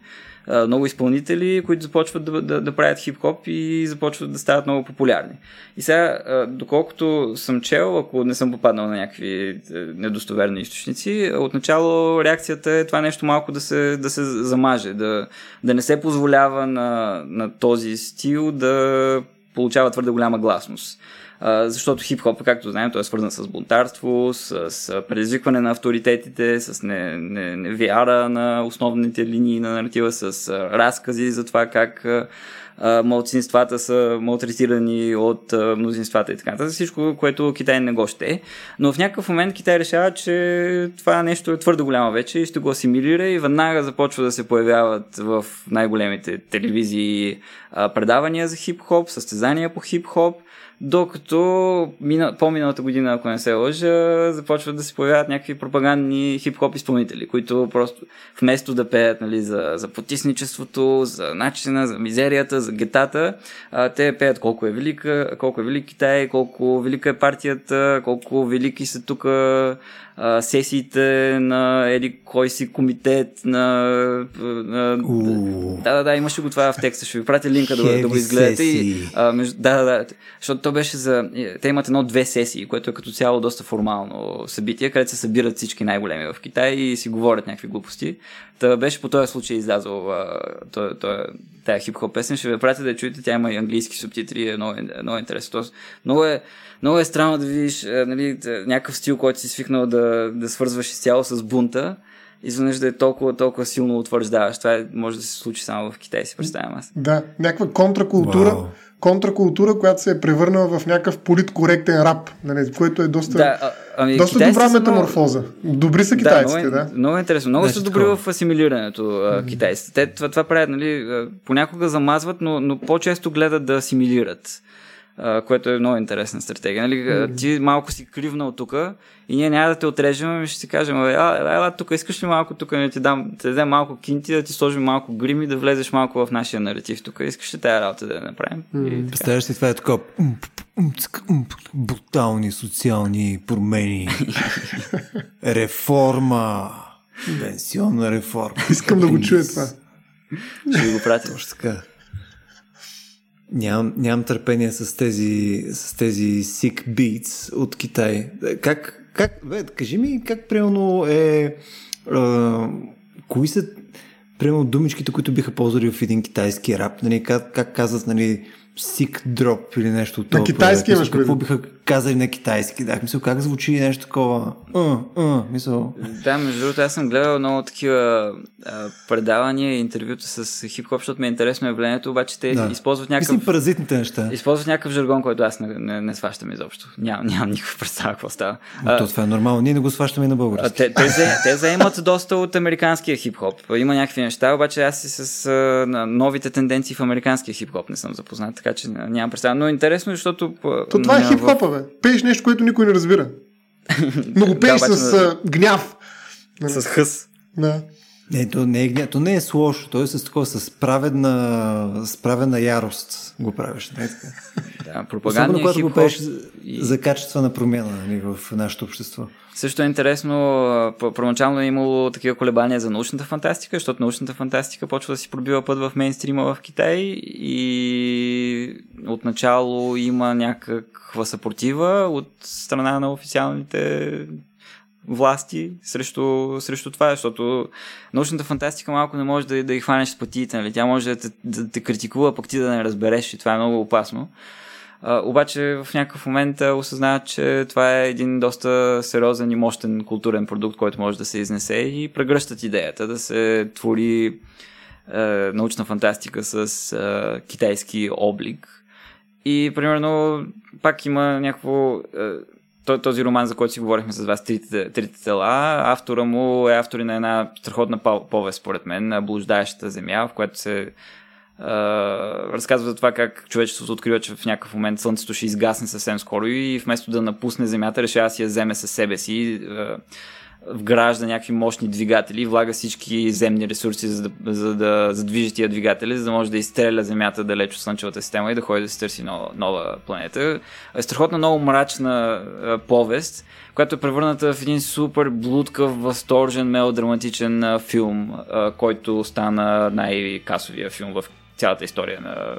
много изпълнители, които започват да, да, да правят хип-хоп и започват да стават много популярни. И сега, доколкото съм чел, ако не съм попаднал на някакви е, недостоверни източници, отначало реакцията е това нещо малко да се, да се замаже, да, да не се позволява на, на този стил да получава твърде голяма гласност защото хип-хоп, както знаем, той е свързан с бунтарство, с, с предизвикване на авторитетите, с не, не, не вяра на основните линии на наратива, с разкази за това как а, младсинствата са малтретирани от мнозинствата и така нататък. Всичко, което Китай не го ще. Но в някакъв момент Китай решава, че това нещо е твърде голямо вече и ще го асимилира и веднага започва да се появяват в най-големите телевизии предавания за хип-хоп, състезания по хип-хоп докато мина, по-миналата година, ако не се лъжа, започват да се появяват някакви пропагандни хип-хоп изпълнители, които просто вместо да пеят нали, за, за потисничеството, за начина, за мизерията, за гетата, а, те пеят колко е велика, колко е велик Китай, колко велика е партията, колко велики са тук а, сесиите на еди кой си комитет на... на да, да, да, имаше го това в текста. Ще ви пратя линка да, да го изгледате. И, а, между, да, да, да. Защото то беше за... Те имат едно-две сесии, което е като цяло доста формално събитие, където се събират всички най-големи в Китай и си говорят някакви глупости. Та беше по този случай излязъл тая хип-хоп песен. Ще ви пратя да чуете. Тя има и английски субтитри. Е много, много интересно. Много е, много е странно да видиш е, нали, някакъв стил, който си свикнал да, да свързваш изцяло с бунта изведнъж да е толкова, толкова силно утвърждаваш. Това е, може да се случи само в Китай, си представям аз.
Да, някаква контракултура, wow. контракултура, която се е превърнала в някакъв политкоректен рап, нали, което е доста,
да, а, ами,
доста добра метаморфоза. Много... Добри са китайците, да.
Много,
да.
много интересно. Много Нещо са добри такова. в асимилирането mm-hmm. китайците. Те това, това правят, нали, понякога замазват, но, но по-често гледат да асимилират което е много интересна стратегия. Нали? Mm-hmm. Ти малко си кривнал тук и ние няма да те отрежем, ами ще си кажем, ела, ела тук, искаш ли малко тук, да ти дам, да дадем малко кинти, да ти сложим малко грими, да влезеш малко в нашия наратив тук, искаш ли тази работа да я направим?
Mm-hmm. Представяш ли това е такова брутални социални промени, *laughs* реформа, пенсионна реформа.
Искам да го чуя това.
Ще го пратя.
Точно така. Нямам, нямам търпение с тези, с тези sick beats от Китай. Как, как, бе, кажи ми как примерно е... А, кои са примерно думичките, които биха ползвали в един китайски рап? Нали, как, как казват, нали, Sick Drop или нещо от
това. На китайски имаш
Какво биха казали на китайски? Да, мисля, как звучи нещо такова? Uh, uh, мисъл.
Да, между другото, аз съм гледал много такива а, предавания и интервюта с хип-хоп, защото ми е интересно явлението, обаче те да. използват някакъв... Мислим
паразитните неща.
Използват някакъв жаргон, който аз не, не, не сващам изобщо. Ням, нямам никаква представа какво става.
А, то това е нормално, ние не го сващаме на български.
Те, те, те, те заемат доста от американския хип-хоп. Има някакви неща, обаче аз си с а, новите тенденции в американския хип-хоп не съм запознат така че нямам представа. Но е интересно, защото...
То това е хип-хопа, бе. Пееш нещо, което никой не разбира. *laughs* Но го пееш да, с на... гняв.
С хъс.
Да.
Не, то не е, то не е с лошо, то е с такова, с праведна, с праведна ярост го правиш. Не е. *laughs*
Да, пропаганда
когато го пееш и... за качествена промяна нали, в нашето общество.
Също е интересно, първоначално е имало такива колебания за научната фантастика, защото научната фантастика почва да си пробива път в мейнстрима в Китай и отначало има някаква съпротива от страна на официалните власти срещу, срещу това, защото научната фантастика малко не може да, да ги хванеш с пътите, нали? тя може да те, да те критикува, пък ти да не разбереш и това е много опасно. А, обаче в някакъв момент осъзнават, че това е един доста сериозен и мощен културен продукт, който може да се изнесе и прегръщат идеята да се твори е, научна фантастика с е, китайски облик. И примерно пак има някакво е, този роман, за който си говорихме с вас, Трите, трите тела, автора му е автор на една страхотна повест, според мен, Блуждаещата земя, в която се разказва за това как човечеството открива, че в някакъв момент Слънцето ще изгасне съвсем скоро и вместо да напусне Земята, решава да си я вземе със себе си. Вгражда някакви мощни двигатели, влага всички земни ресурси, за да, за да задвижи тия двигатели, за да може да изстреля Земята далеч от Слънчевата система и да ходи да се търси нова, нова планета. Е страхотно много мрачна а, повест, която е превърната в един супер блудкав, възторжен, мелодраматичен а, филм, а, който стана най-касовия филм в цялата история на,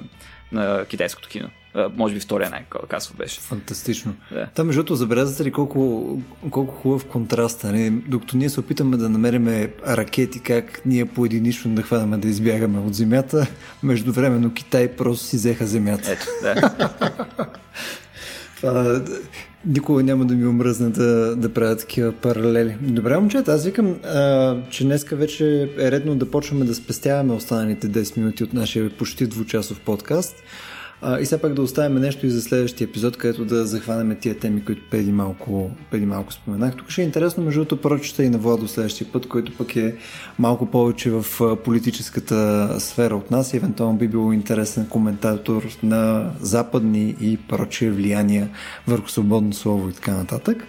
на китайското кино може би втория най-касов беше.
Фантастично. Да. Там, между другото, забелязате ли колко, колко хубав контраст, нали? докато ние се опитаме да намериме ракети, как ние по единично да хванаме да избягаме от земята, междувременно Китай просто си взеха земята.
Ето, да. *laughs*
Това, никога няма да ми омръзне да, да правя такива паралели. Добре, момчета, аз викам, а, че днеска вече е редно да почваме да спестяваме останалите 10 минути от нашия почти двучасов подкаст. И все пак да оставим нещо и за следващия епизод, където да захванем тия теми, които преди малко, преди малко споменах. Тук ще е интересно, между другото, прочета и на Владо следващия път, който пък е малко повече в политическата сфера от нас и евентуално би било интересен коментатор на западни и прочие влияния върху свободно слово и така нататък.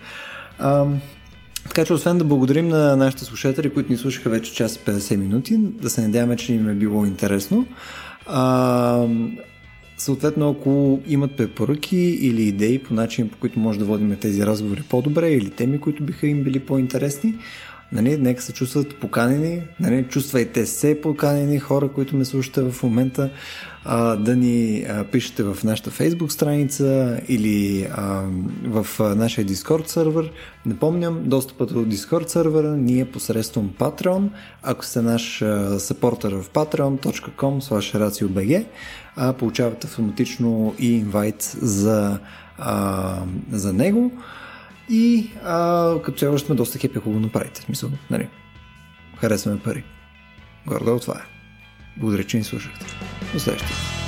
Така че освен да благодарим на нашите слушатели, които ни слушаха вече час и 50 минути, да се надяваме, че им е било интересно. А, Съответно, ако имат препоръки или идеи по начин, по които може да водим тези разговори по-добре или теми, които биха им били по-интересни, нали, нека се чувстват поканени, нали, чувствайте се поканени хора, които ме слушате в момента, а, да ни а, пишете в нашата Facebook страница или а, в а, нашия Discord сервер. Напомням, достъпът до Discord сервера ни е посредством Patreon. Ако сте наш а, в patreon.com slash а, получавате автоматично и инвайт за, а, за него. И а, като цяло сме доста хепи, ако го направите. Смисъл, нали? Харесваме пари. Гордо това е. Благодаря, че ни слушахте. До следващия.